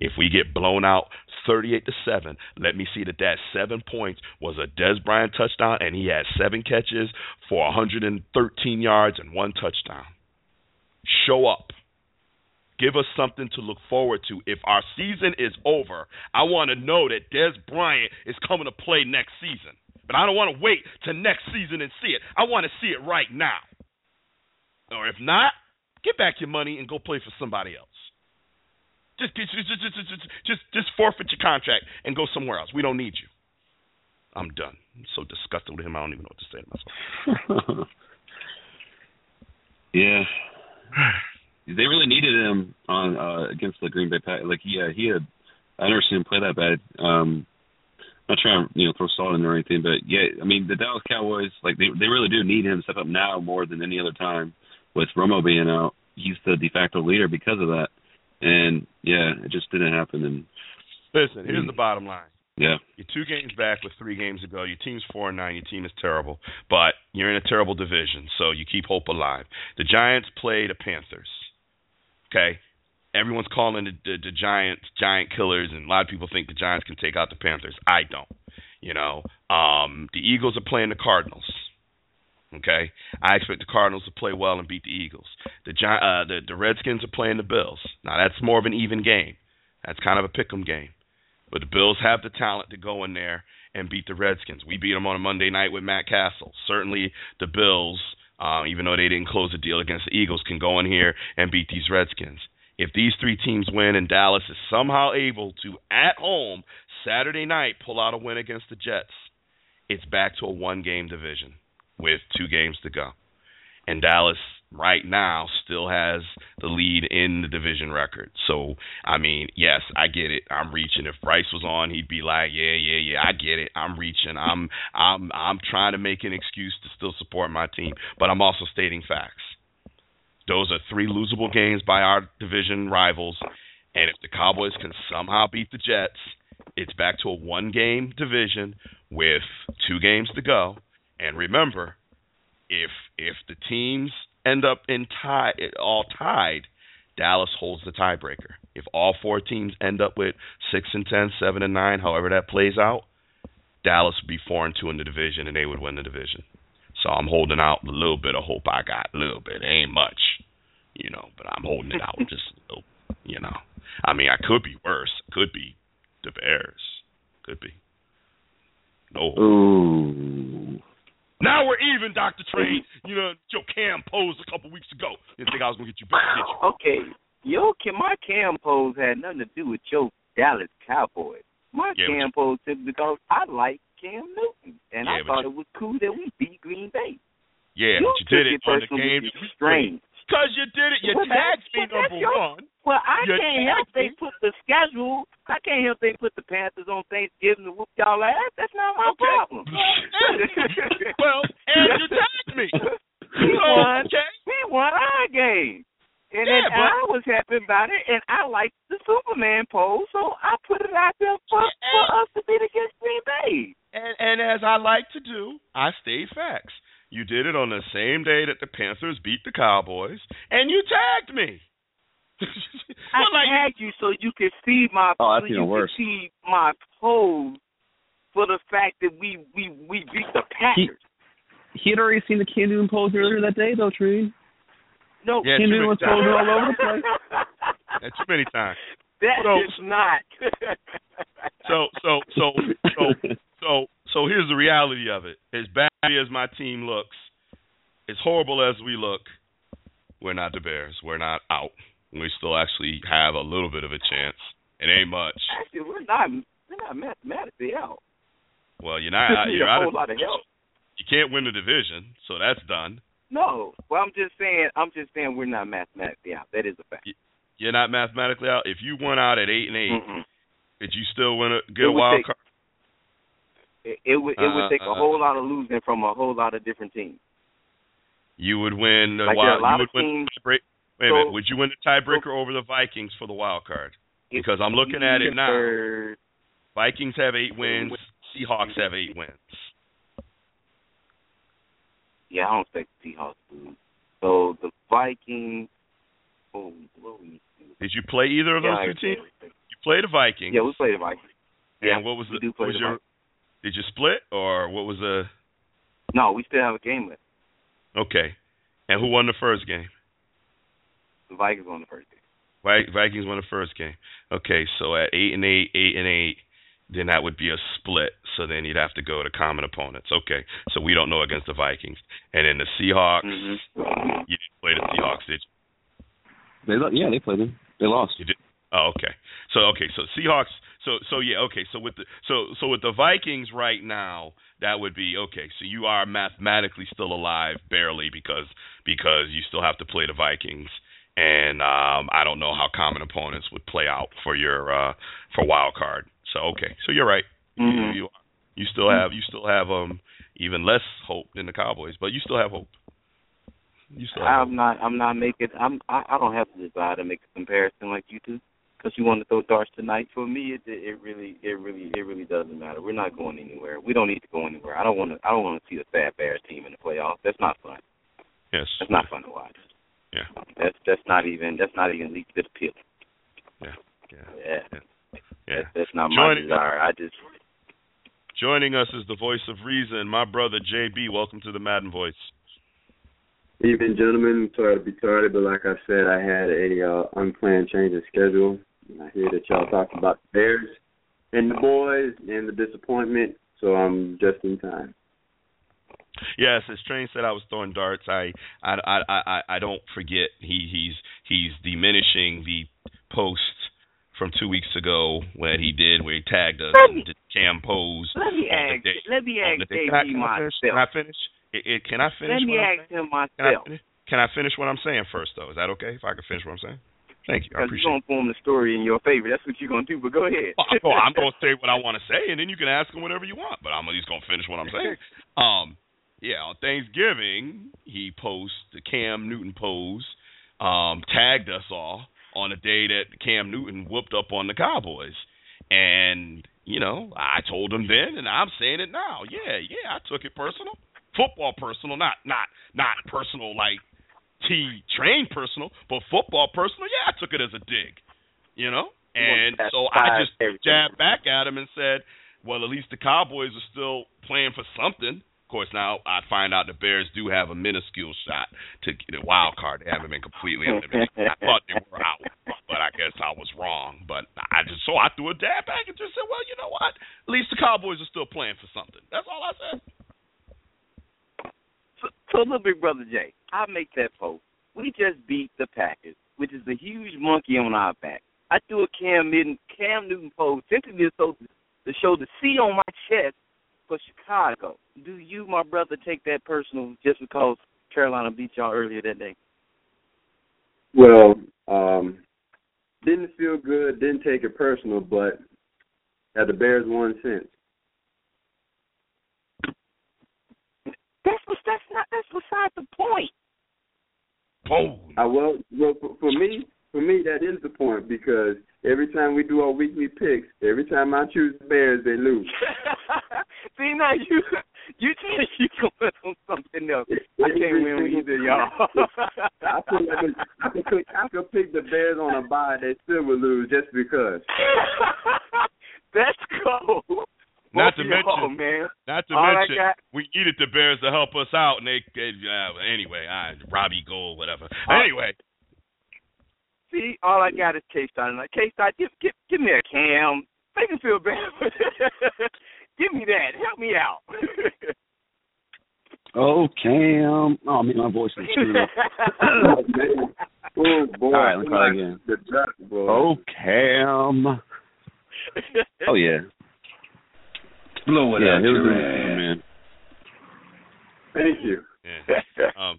If we get blown out 38 to 7, let me see that that 7 points was a Dez Bryant touchdown and he had 7 catches for 113 yards and one touchdown. Show up. Give us something to look forward to. If our season is over, I want to know that Dez Bryant is coming to play next season. But I don't want to wait to next season and see it. I want to see it right now. Or if not, get back your money and go play for somebody else. Just just just just just, just, just forfeit your contract and go somewhere else. We don't need you. I'm done. I'm so disgusted with him. I don't even know what to say to myself.
yeah. They really needed him on uh against the Green Bay Packers. Like, yeah, he had. I never seen him play that bad. Um, not trying to you know throw salt in or anything, but yeah, I mean the Dallas Cowboys like they they really do need him to step up now more than any other time. With Romo being out, he's the de facto leader because of that. And yeah, it just didn't happen. And
listen, here's the bottom line.
Yeah.
You're two games back with three games to go. Your team's four and nine. Your team is terrible, but you're in a terrible division, so you keep hope alive. The Giants play the Panthers. Okay, everyone's calling the, the, the Giants giant killers, and a lot of people think the Giants can take out the Panthers. I don't. You know, um, the Eagles are playing the Cardinals. Okay, I expect the Cardinals to play well and beat the Eagles. The uh, the the Redskins are playing the Bills. Now that's more of an even game. That's kind of a pick'em game. But the Bills have the talent to go in there and beat the Redskins. We beat them on a Monday night with Matt Cassel. Certainly the Bills, uh, even though they didn't close the deal against the Eagles, can go in here and beat these Redskins. If these three teams win and Dallas is somehow able to, at home, Saturday night, pull out a win against the Jets, it's back to a one game division with two games to go. And Dallas right now still has the lead in the division record. So, I mean, yes, I get it. I'm reaching. If Bryce was on, he'd be like, "Yeah, yeah, yeah, I get it. I'm reaching. I'm I'm I'm trying to make an excuse to still support my team, but I'm also stating facts. Those are three losable games by our division rivals, and if the Cowboys can somehow beat the Jets, it's back to a one-game division with two games to go. And remember, if if the teams end up in tie all tied, Dallas holds the tiebreaker. If all four teams end up with six and ten, seven and nine, however that plays out, Dallas would be four and two in the division and they would win the division. So I'm holding out a little bit of hope I got, a little bit. It ain't much, you know, but I'm holding it out just a little, you know. I mean, I could be worse. Could be the Bears. Could be. No.
Ooh.
Now we're even, Doctor Train. You know, Joe Cam posed a couple weeks ago. Didn't think I was gonna get you back, did you?
Okay, yo, Cam- my cam pose had nothing to do with your Dallas Cowboys. My
Yeah,
cam pose simply because I like Cam Newton, and
Yeah,
I thought
you-
it was cool that we beat Green Bay.
Yeah,
you
but you did it on the game.
is strange.
Because you did it. You
Well,
tagged me number
your-
one.
Well, I
You
can't help they put the schedule. I can't help they put the Panthers on Thanksgiving to whoop y'all ass. That's not my
Okay.
problem.
well, and you tagged me.
we
oh,
won.
okay.
We won our game. And
Yeah, but-
I was happy about it, and I liked the Superman pose, so I put it out there for, for us to beat against Green Bay.
And and as I like to do, I stayed facts. You did it on the same day that the Panthers beat the Cowboys, and you tagged me.
I
well, like,
tagged you so you could see my
Oh, that's
so
even
you
worse.
could see my pose for the fact that we we we beat the Packers.
He had already seen the Cam Newton pose earlier that day, though, Treen.
no,
Yeah,
Cam Newton was posing all over the place.
That's too many times.
That
So-
is not.
So so so so so so here's the reality of it. As bad as my team looks, as horrible as we look, we're not the Bears. We're not out. We still actually have a little bit of a chance. It ain't much.
Actually, we're not we're not mathematically out.
Well, you're not. You're out of,
of help.
You can't win the division, so that's done.
No, well, I'm just saying. I'm just saying we're not mathematically out. That is a fact.
You're not mathematically out. If you went out at eight and 8
Mm-mm.
did you still win a
It
get a
would
wild
take-
card?
It, it would it would take a
Uh,
whole lot of losing from a whole lot of different teams.
You would win the
Like there are
wild.
a lot
You
of
would
teams.
Break, wait a minute. Would you win the tiebreaker over the Vikings for the wild card? Because I'm looking at it now. Vikings have eight wins. Seahawks have eight wins.
Yeah, I don't think the Seahawks lose. So the Vikings. Oh,
Did you play either of those
yeah,
two teams? You played the Vikings.
Yeah, we played the Vikings. Yeah,
what was the
do
was
the
your
Vikings.
did you split or what was the
No, we still have a game left.
okay? And who won the first game?
The Vikings won the first game.
Vi- Vikings won the first game. Okay, so at eight and eight, eight and eight, then that would be a split. So then you'd have to go to common opponents. Okay, so we don't know against the Vikings, and then the Seahawks.
Mhm.
You didn't play the Seahawks, did you?
They lo- yeah, they played them. They lost.
You did. Oh, okay. So okay, so Seahawks. So so yeah, okay. So with the so so with the Vikings right now, that would be okay. So you are mathematically still alive, barely because because you still have to play the Vikings, and um I don't know how common opponents would play out for your uh for wild card. So okay, so you're right.
Mhm.
You, you you still have you still have um even less hope than the Cowboys, but you still have hope. You still have.
I'm not. I'm not making. I'm. I, I don't have the desire to make a comparison like you do, because you want to throw darts tonight. For me, it it really, it really, it really doesn't matter. We're not going anywhere. We don't need to go anywhere. I don't want to. I don't want to see a sad Bears team in the playoffs. That's not fun.
Yes.
That's not fun to watch.
Yeah.
That's that's not even. That's not even least bit appealing.
Yeah.
Yeah.
Yeah.
That's, that's not my desire. I just.
Joining us is the voice of reason, my brother JB. Welcome to the Madden Voice.
Evening, gentlemen. Sorry to be tardy, but like I said, I had a uh, unplanned change of schedule. I hear that y'all talked about the Bears and the boys and the disappointment, so I'm just in time.
Yes, as Train said, I was throwing darts. I, I, I, I, I don't forget. He, he's, he's diminishing the post from two weeks ago when he did, where he tagged us
Let
and
me-
Cam pose.
Let me ask.
day-
Let me ask
day- Can I, can I finish? Can I finish? It, it, can I finish?
Let me
what I'm
ask
saying?
him
Can I,
myself.
finish? can I finish what I'm saying first, though? Is that okay? If I can finish what I'm saying? Thank you. I appreciate
you're gonna form the story in your favor. That's what you're gonna do. But go ahead.
Well, I'm going, I'm going to say what I want to say, and then you can ask him whatever you want. But I'm at least going to finish what I'm saying. Um, yeah, on Thanksgiving, he posed the Cam Newton pose, um, tagged us all on the day that Cam Newton whooped up on the Cowboys, and you know, I told him then, and I'm saying it now. Yeah, yeah, I took it personal, football personal, not not not personal like T train personal, but football personal. Yeah, I took it as a dig, you know. And so I just jabbed back at him and said, "Well, at least the Cowboys are still playing for something." Course, now I find out the Bears do have a minuscule shot to get a wild card. They haven't been completely eliminated. I thought they were out, but I guess I was wrong. But I just so I threw a dab back and just said, "Well, you know what? At least the Cowboys are still playing for something." That's all I said.
So, so little big brother Jay, I make that post. We just beat the Packers, which is a huge monkey on our back. I threw a Cam Newton Cam Newton post simply to show to show the C on my chest for Chicago. Do you, my brother, take that personal just because Carolina beat y'all earlier that day?
Well, um, didn't feel good, didn't take it personal, but had the Bears won since.
That's what that's not that's beside the point.
Oh.
I well, well for, for me, for me that is the point because every time we do our weekly picks, every time I choose the Bears, they lose.
See now you you think you going on something else. I can't win with either y'all.
I feel like it's- I could pick, I could pick the Bears on a bye, they still would lose just because.
That's cold.
Not to
of y'all,
mention-
man.
Not to
All
mention,
got-
we needed the Bears to help us out, and they, they uh, anyway, I, Robbie Gould, whatever.
Uh,
Anyway,
See, all I got is K Star tonight. K Star, give, give give me a cam. Make me feel bad. give me that. Help me out.
Oh, Cam. Oh, I mean, my voice is screwed up.
oh boy!
All right, let's try again.
The drop.
Oh, Cam. Oh, yeah.
Blow it
yeah,
out
he was
your
doing
ass.
man.
Thank you.
yeah. um,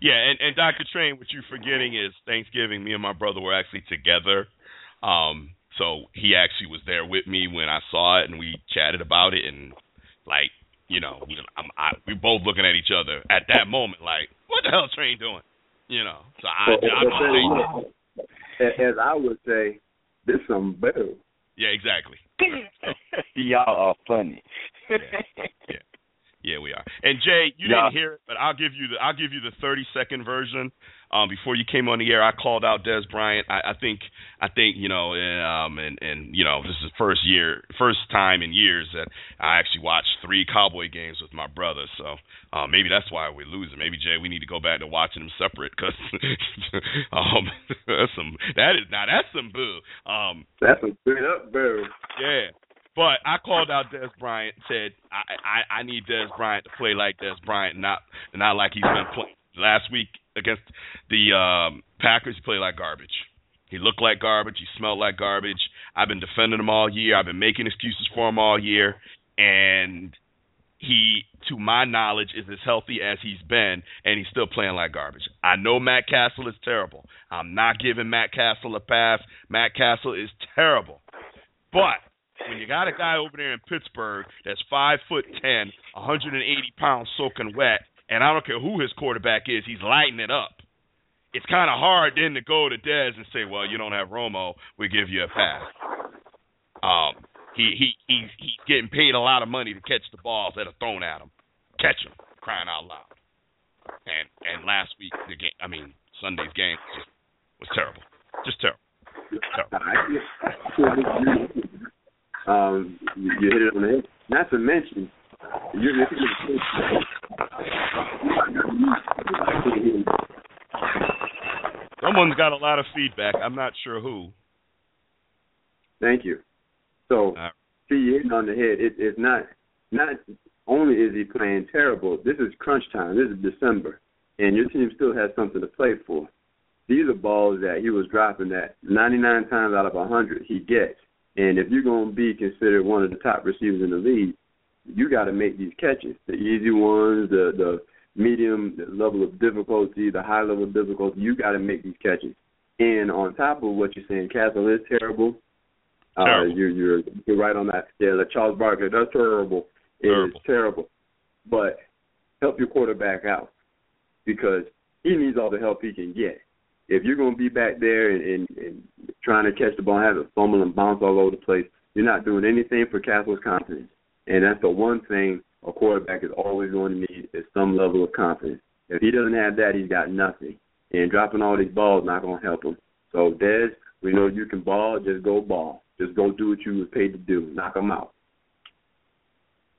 Yeah, and, and Dr. Train, what you're forgetting is Thanksgiving. Me and my brother were actually together. Um, so he actually was there with me when I saw it, and we chatted about it, and like, you know, we, I'm, I, we both looking at each other at that moment, like, what the hell is Train doing? You know. So I,
Well,
I'm
well, as, as I would say, this some better.
Yeah, exactly.
Y'all are funny.
Yeah. Yeah, we are. And Jay, you
Yeah.
didn't hear it, but I'll give you the I'll give you the 30 second version. Um, before you came on the air, I called out Dez Bryant. I, I think I think you know, um, and and you know, this is the first year, first time in years that I actually watched three Cowboy games with my brother. So uh, maybe that's why we're losing. Maybe Jay, we need to go back to watching them separate because um, that's some that is now that's some boo. Um,
That's a straight up barrel.
yeah. But I called out Dez Bryant, said I, I I need Dez Bryant to play like Dez Bryant, not not like he's been playing. Last week against the um Packers, he played like garbage. He looked like garbage. He smelled like garbage. I've been defending him all year. I've been making excuses for him all year, and he, to my knowledge, is as healthy as he's been, and he's still playing like garbage. I know Matt Cassel is terrible. I'm not giving Matt Cassel a pass. Matt Cassel is terrible, but when you got a guy over there in Pittsburgh that's five foot ten, 180 pounds soaking wet, and I don't care who his quarterback is, he's lighting it up. It's kind of hard then to go to Dez and say, "Well, you don't have Romo, we give you a pass." Um, he he he's he's getting paid a lot of money to catch the balls that are thrown at him. Catch them, crying out loud. And and last week the game, I mean Sunday's game was was terrible, just terrible.
um, you, you hit it on the head. Not to mention, you
Someone's got a lot of feedback. I'm not sure who.
Thank you. So,
Uh,
see, you hit it on the head. It, it's not not only is he playing terrible. This is crunch time. This is December, and your team still has something to play for. These are balls that he was dropping that 99 times out of 100 he gets. And if you're going to be considered one of the top receivers in the league, you got to make these catches. The easy ones, the the medium level of difficulty, the high level of difficulty. You got to make these catches. And on top of what you're saying, Cassel is terrible. Uh, you're you're you're right on that. Yeah, like Charles Barkley, that's terrible. It is
Terrible.
terrible. But help your quarterback out because he needs all the help he can get. If you're going to be back there and, and, and trying to catch the ball, have it fumble and bounce all over the place, you're not doing anything for Cassel's confidence. And that's the one thing a quarterback is always going to need is some level of confidence. If he doesn't have that, he's got nothing. And dropping all these balls not going to help him. So, Dez, we know you can ball. Just go ball. Just go do what you was paid to do. Knock them out.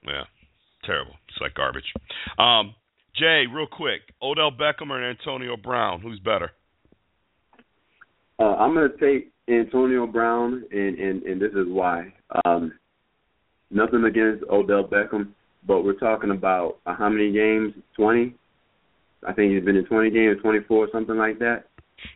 Yeah, terrible. It's like garbage. Um, Jay, real quick, Odell Beckham or Antonio Brown, who's better?
Uh, I'm going to take Antonio Brown, and, and, and this is why. Um, nothing against Odell Beckham, but we're talking about uh, how many games? 20? I think he's been in 20 games, 24, something like that.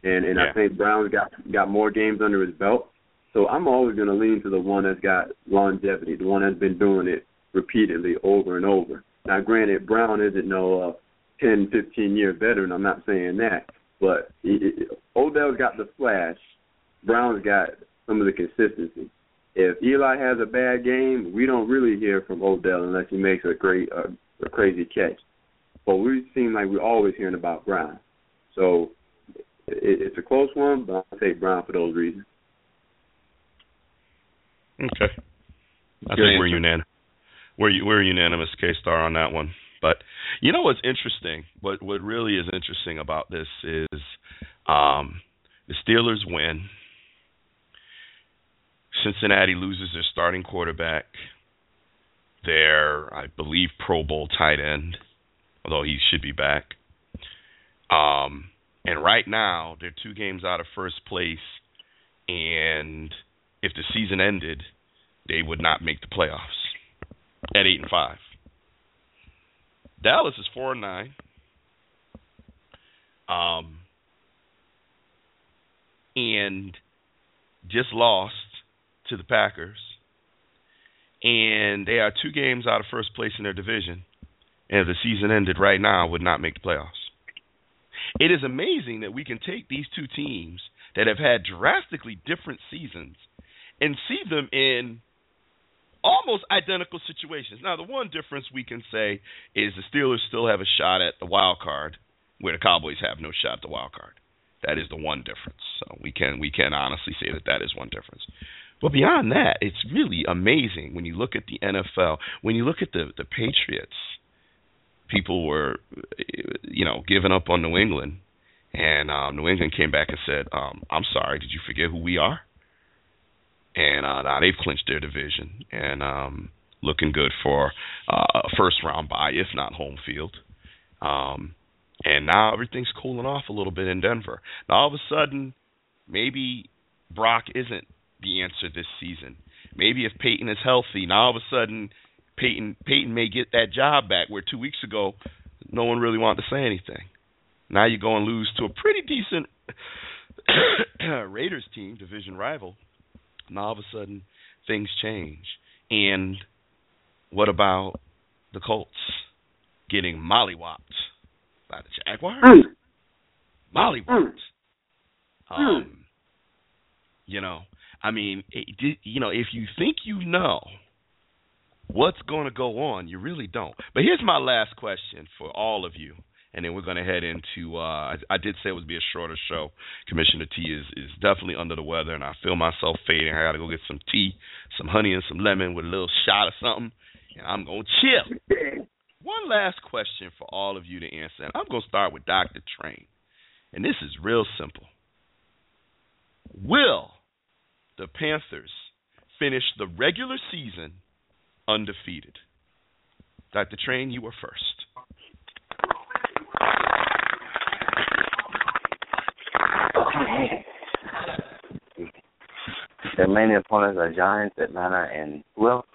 And and
Yeah.
I think Brown's got got more games under his belt. So I'm always going to lean to the one that's got longevity, the one that's been doing it repeatedly over and over. Now, granted, Brown isn't no uh, 10, 15 year veteran. I'm not saying that, but he, he- Odell's got the flash. Brown's got some of the consistency. If Eli has a bad game, we don't really hear from Odell unless he makes a great, uh, a crazy catch. But we seem like we're always hearing about Brown. So it, it's a close one, but I'll take Brown for those reasons.
Okay. I
Good
think we're unanimous. We're we're unanimous K Star on that one. But you know what's interesting? What what really is interesting about this is um, the Steelers win. Cincinnati loses their starting quarterback, their I believe Pro Bowl tight end, although he should be back. Um, and right now they're two games out of first place, and if the season ended, they would not make the playoffs at eight and five. Dallas is four and nine. Um, and just lost to the Packers, and they are two games out of first place in their division. And if the season ended right now, would not make the playoffs. It is amazing that we can take these two teams that have had drastically different seasons and see them in almost identical situations. Now, the one difference we can say is the Steelers still have a shot at the wild card, where the Cowboys have no shot at the wild card. That is the one difference. So we can we can honestly say that that is one difference. But beyond that, it's really amazing when you look at the NFL. When you look at the the Patriots, people were, you know, giving up on New England, and um, New England came back and said, um, "I'm sorry, did you forget who we are?" And uh, now they've clinched their division and um, looking good for uh, a first round bye, if not home field. Um, and now everything's cooling off a little bit in Denver. Now all of a sudden, maybe Brock isn't the answer this season. Maybe if Peyton is healthy, now all of a sudden Peyton Peyton may get that job back where two weeks ago no one really wanted to say anything. Now you go and lose to a pretty decent Raiders team, division rival. Now all of a sudden things change. And what about the Colts getting mollywopped by the Jaguars?
Mm.
Mollywopped.
Mm.
Um, you know, I mean, it, you know, if you think you know what's going to go on, you really don't. But here's my last question for all of you, and then we're going to head into. Uh, I, I did say it would be a shorter show. Commissioner T is is definitely under the weather, and I feel myself fading. I got to go get some tea, some honey, and some lemon with a little shot of something, and I'm gonna chill. One last question for all of you to answer, and I'm gonna start with Dr. Train, and this is real simple. Will the Panthers finish the regular season undefeated? Dr. Train, you were first.
Okay. The main opponents are Giants, Atlanta, and who else?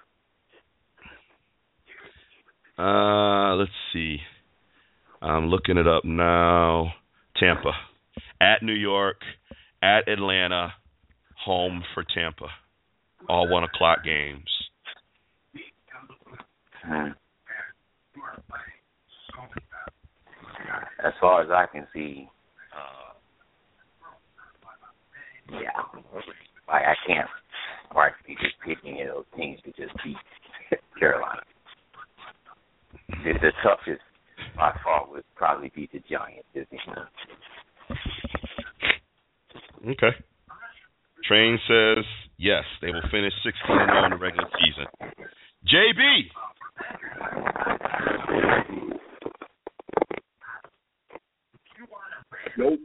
Uh, let's see. I'm looking it up now. Tampa, at New York, at Atlanta, home for Tampa. All one o'clock games.
Hmm. As far as I can see, uh, yeah, like I can't practically just pick any of those teams to just beat Carolina. The, the toughest by far would probably be the Giants, isn't it?
Okay. Train says yes, they will finish 16 and 0 in the regular season. JB.
Nope.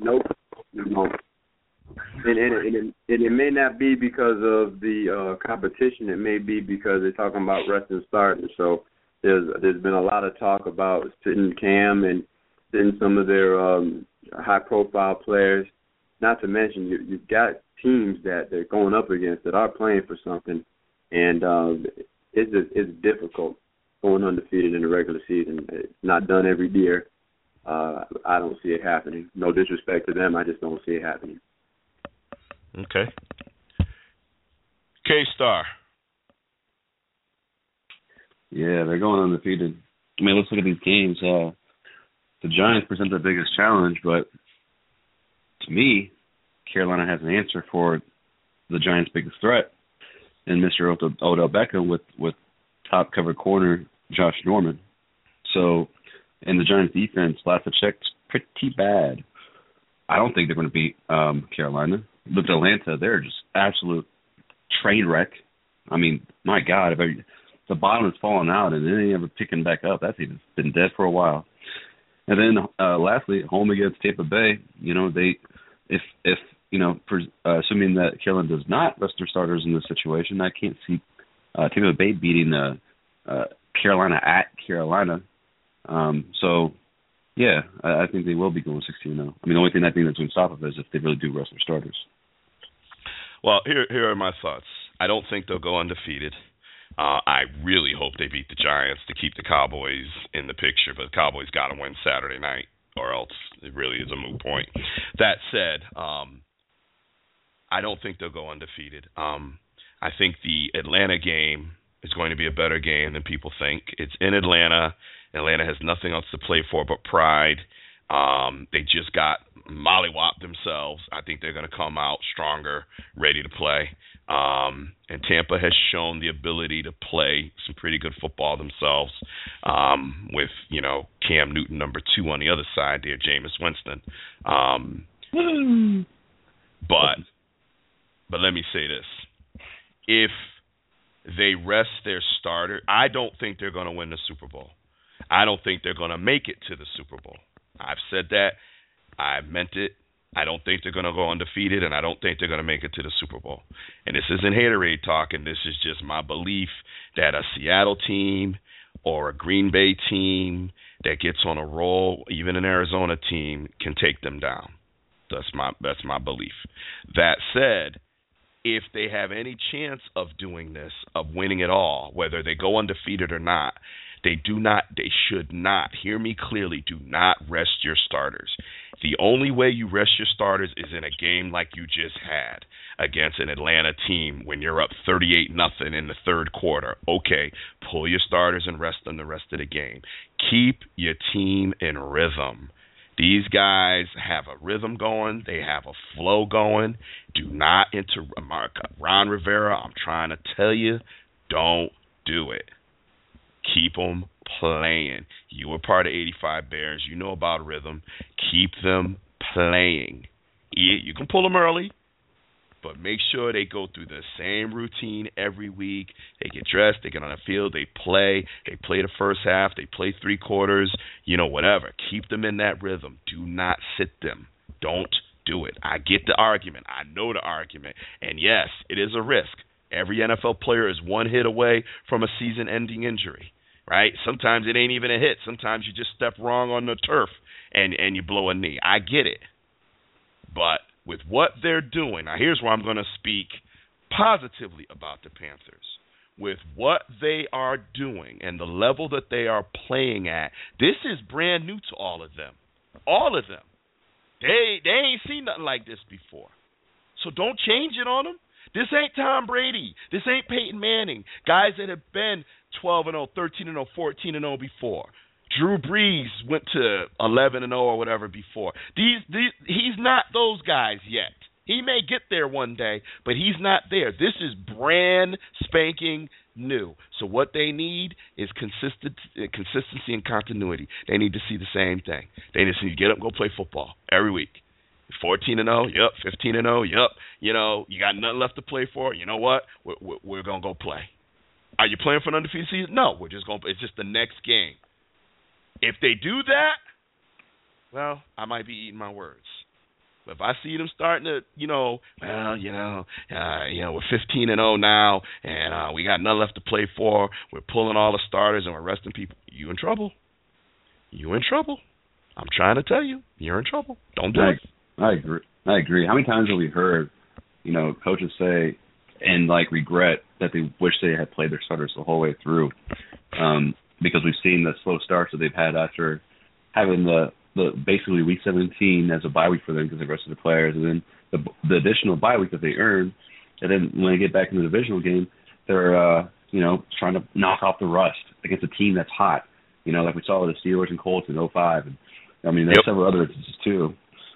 Nope. No. And, and, and, it, and it may not be because of the uh, competition. It may be because they're talking about resting starting. So there's there's been a lot of talk about sitting Cam and sitting some of their um, high profile players. Not to mention you, you've got teams that they're going up against that are playing for something, and um, it's just, it's difficult going undefeated in the regular season. It's not done every year. Uh, I don't see it happening. No disrespect to them, I just don't see it happening.
Okay. K Star.
Yeah, they're going undefeated. I mean, let's look at these games. Uh, the Giants present the biggest challenge, but to me, Carolina has an answer for the Giants' biggest threat, and Mr. Odell Beckham with with top cover corner Josh Norman. So, and the Giants' defense, last I checked, pretty bad. I don't think they're going to beat um, Carolina. Look at Atlanta; they're just absolute train wreck. I mean, my God, if I, the bottom has fallen out and it ain't ever picking back up, that's even been dead for a while. And then, uh, lastly, home against Tampa Bay. You know, they if if you know, for, uh, assuming that Carolina does not rest their starters in this situation, I can't see uh, Tampa Bay beating uh, uh, Carolina at Carolina. Um, so, yeah, I, I think they will be going 16 now. I mean, the only thing I think that's going to stop them is if they really do rest their starters.
Well, here here are my thoughts. I don't think they'll go undefeated. Uh, I really hope they beat the Giants to keep the Cowboys in the picture, but the Cowboys got to win Saturday night, or else it really is a moot point. That said, um, I don't think they'll go undefeated. Um, I think the Atlanta game is going to be a better game than people think. It's in Atlanta. Atlanta has nothing else to play for but pride. Um, they just got mollywopped themselves. I think they're going to come out stronger, ready to play. Um, and Tampa has shown the ability to play some pretty good football themselves. Um, with you know Cam Newton number two on the other side there, Jameis Winston. Um, but but let me say this: if they rest their starter, I don't think they're going to win the Super Bowl. I don't think they're going to make it to the Super Bowl. I've said that. I meant it. I don't think they're going to go undefeated, and I don't think they're going to make it to the Super Bowl. And this isn't haterade talking. This is just my belief that a Seattle team or a Green Bay team that gets on a roll, even an Arizona team, can take them down. That's my that's my belief. That said, if they have any chance of doing this, of winning it all, whether they go undefeated or not, they do not, they should not, hear me clearly, do not rest your starters. The only way you rest your starters is in a game like you just had against an Atlanta team when you're up 38 nothing in the third quarter. Okay, pull your starters and rest them the rest of the game. Keep your team in rhythm. These guys have a rhythm going. They have a flow going. Do not interrupt. Ron Rivera. I'm trying to tell you, don't do it. Keep them playing. You were part of 85 Bears. You know about rhythm. Keep them playing. You can pull them early, but make sure they go through the same routine every week. They get dressed, they get on the field, they play, they play the first half, they play three quarters, you know, whatever. Keep them in that rhythm. Do not sit them. Don't do it. I get the argument. I know the argument. And yes, it is a risk. Every NFL player is one hit away from a season ending injury right? Sometimes it ain't even a hit. Sometimes you just step wrong on the turf and and you blow a knee. I get it. But with what they're doing, now here's where I'm going to speak positively about the Panthers. With what they are doing and the level that they are playing at, this is brand new to all of them. All of them. They they ain't seen nothing like this before. So don't change it on them. This ain't Tom Brady. This ain't Peyton Manning. Guys that have been 12 and 0, 13 and 0, 14 and 0 before. Drew Brees went to 11 and 0 or whatever before. These, these he's not those guys yet. He may get there one day, but he's not there. This is brand spanking new. So what they need is consistent consistency and continuity. They need to see the same thing. They need to get up and go play football every week. 14 and 0, yep. 15 and 0, yep. You know, you got nothing left to play for. You know what? We're, we're, we're gonna go play. Are you playing for an undefeated season? No, we're just going. It's just the next game. If they do that, well, I might be eating my words. But if I see them starting to, you know, well, you know, uh, you know, we're 15 and 0 now, and uh, we got nothing left to play for. We're pulling all the starters and we're resting people. You in trouble? You in trouble? I'm trying to tell you, you're in trouble. Don't do
I,
it.
I agree. I agree. How many times have we heard, you know, coaches say, and like regret that they wish they had played their starters the whole way through, um, because we've seen the slow starts that they've had after having the the basically week 17 as a bye week for them because the rest of the players, and then the the additional bye week that they earn, and then when they get back in the divisional game, they're uh, you know trying to knock off the rust against a team that's hot, you know, like we saw with the Steelers and Colts in 05, and I mean there's yep. several other instances too.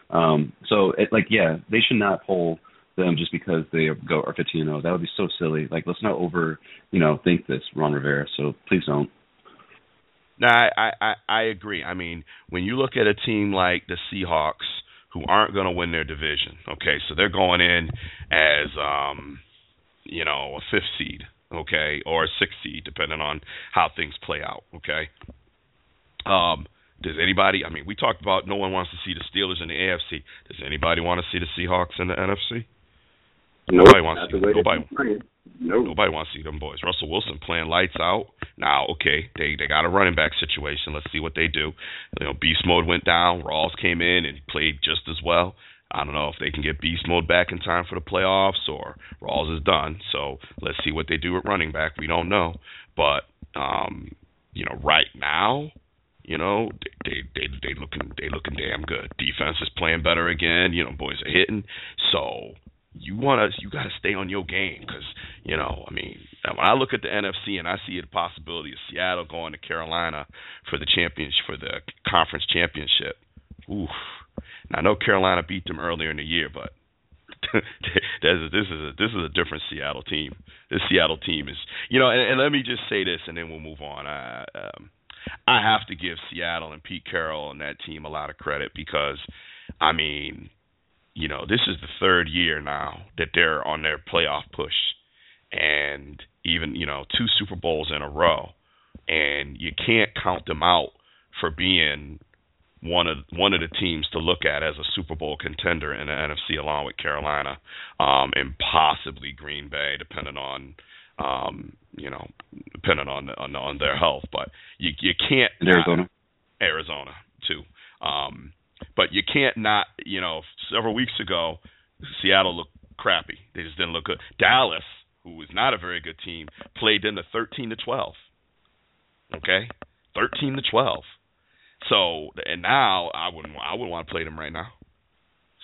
Um, so it, like yeah, they should not pull them just because they go are 15 0. That would be so silly. Like let's not over, you know, think this, Ron Rivera. So please don't.
No, I, I I agree. I mean, when you look at a team like the Seahawks, who aren't going to win their division, okay, so they're going in as um, you know, a fifth seed, okay, or a sixth seed, depending on how things play out, okay. Um, does anybody? I mean, we talked about no one wants to see the Steelers in the AFC. Does anybody want to see the Seahawks in the NFC?
Nope,
nobody wants to see nobody.
Nope.
Nobody wants to see them boys. Russell Wilson playing lights out. Now, okay, they they got a running back situation. Let's see what they do. You know, beast mode went down. Rawls came in and played just as well. I don't know if they can get beast mode back in time for the playoffs or Rawls is done. So let's see what they do at running back. We don't know, but um, you know, right now, you know, they they they looking they looking damn good. Defense is playing better again. You know, boys are hitting. So you want to you got to stay on your game because you know I mean when I look at the NFC and I see the possibility of Seattle going to Carolina for the championship for the conference championship, oof. Now, I know Carolina beat them earlier in the year, but this is this is a, this is a different Seattle team. This Seattle team is, you know, and, and let me just say this, and then we'll move on. I um, I have to give Seattle and Pete Carroll and that team a lot of credit because, I mean, you know, this is the third year now that they're on their playoff push, and even you know two Super Bowls in a row, and you can't count them out for being one of one of the teams to look at as a Super Bowl contender in the NFC, along with Carolina, um, and possibly Green Bay, depending on um, you know, depending on on, on their health. But you you can't
Arizona,
Arizona too. Um, but you can't not you know several weeks ago, Seattle looked crappy. They just didn't look good. Dallas, who was not a very good team, played in the 13 to 12. Okay, 13 to 12 so and now I wouldn't I wouldn't want to play them right now.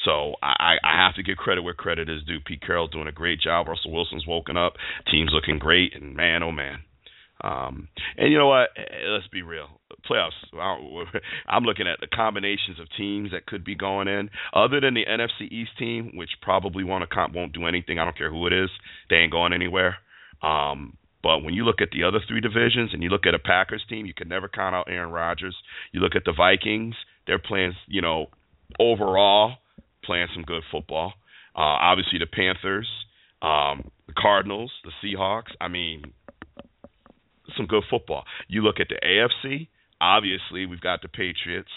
So I, I have to give credit where credit is due. Pete Carroll's doing a great job. Russell Wilson's woken up. Team's looking great, and man, oh man. Um, and you know what? Eh, let's be real. Playoffs. I'm looking at the combinations of teams that could be going in. Other than the NFC East team, which probably won't won't do anything. I don't care who it is. They ain't going anywhere. Um, but when you look at the other three divisions and you look at a Packers team, you can never count out Aaron Rodgers. You look at the Vikings, they're playing, you know, overall playing some good football. Uh, obviously the Panthers, um, the Cardinals, the Seahawks. I mean, some good football. You look at the AFC. Obviously, we've got the Patriots,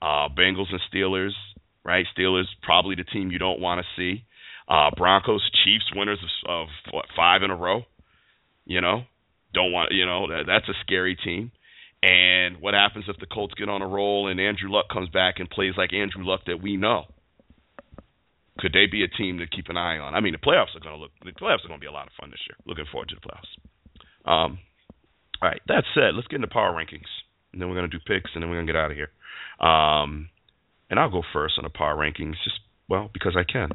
uh, Bengals, and Steelers. Right, Steelers probably the team you don't want to see. Uh, Broncos, Chiefs, winners of, of what, five in a row. You know, don't want you know that, that's a scary team. And what happens if the Colts get on a roll and Andrew Luck comes back and plays like Andrew Luck that we know? Could they be a team to keep an eye on? I mean, the playoffs are going to look the playoffs are going to be a lot of fun this year. Looking forward to the playoffs. Um, all right. That said, let's get into power rankings, and then we're going to do picks, and then we're going to get out of here. Um, and I'll go first on the power rankings, just well because I can.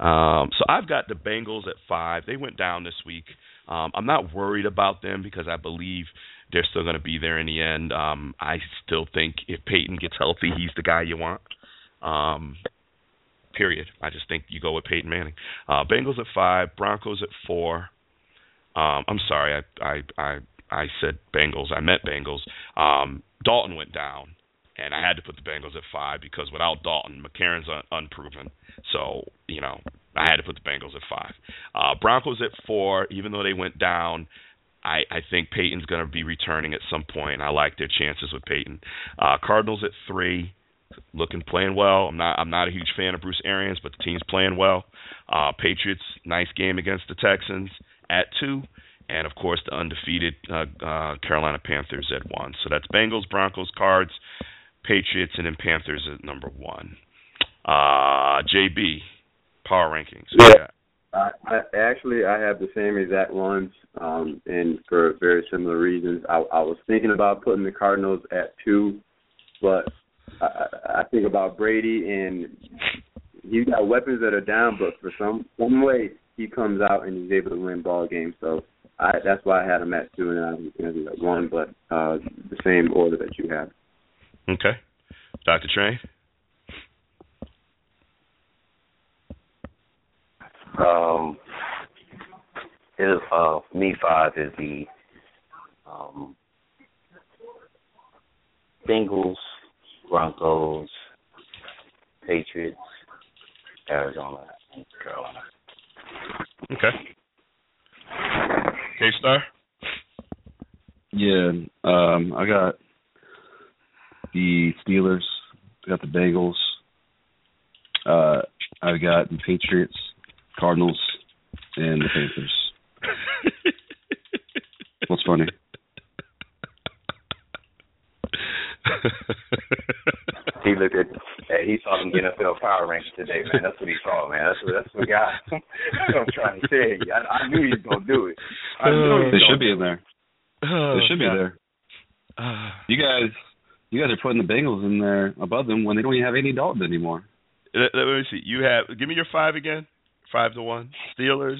Um, so I've got the Bengals at five. They went down this week. Um, I'm not worried about them because I believe they're still going to be there in the end. Um, I still think if Peyton gets healthy, he's the guy you want. Um, period. I just think you go with Peyton Manning. Uh, Bengals at five, Broncos at four. Um, I'm sorry, I I I I said Bengals. I meant Bengals. Um, Dalton went down, and I had to put the Bengals at five because without Dalton, McCarron's un- unproven. So you know I had to put the Bengals at five. Uh, Broncos at four, even though they went down. I, I think Peyton's going to be returning at some point. I like their chances with Peyton. Uh, Cardinals at three, looking playing well. I'm not I'm not a huge fan of Bruce Arians, but the team's playing well. Uh, Patriots, nice game against the Texans at two, and of course the undefeated uh, uh, Carolina Panthers at one. So that's Bengals, Broncos, Cards, Patriots, and then Panthers at number one. Uh, JB, power rankings.
Yeah. I, I actually I have the same exact ones, um, and for very similar reasons. I, I was thinking about putting the Cardinals at two, but I, I think about Brady and he's got weapons that are down, but for some some way he comes out and he's able to win ball games. So I, that's why I had him at two, and I was going to do at one, but uh, the same order that you have.
Okay, Doctor Train.
Um, is uh me five is the um Bengals, Broncos, Patriots, Arizona, and Carolina.
Okay. K Star.
Yeah, um, I got the Steelers. I got the Bengals. Uh, I got the Patriots. Cardinals, and the Panthers. What's funny?
he looked at he saw them NFL power rankings today, man. That's what he saw, man. That's what that's what got. that's what I'm trying to tell you. I, I knew he was gonna do it. I knew
they should be in there. Oh, they should God. be there. Uh, you guys, you guys are putting the Bengals in there above them when they don't even have any Dalton anymore.
Let, let me see. You have give me your five again. Five to one. Steelers.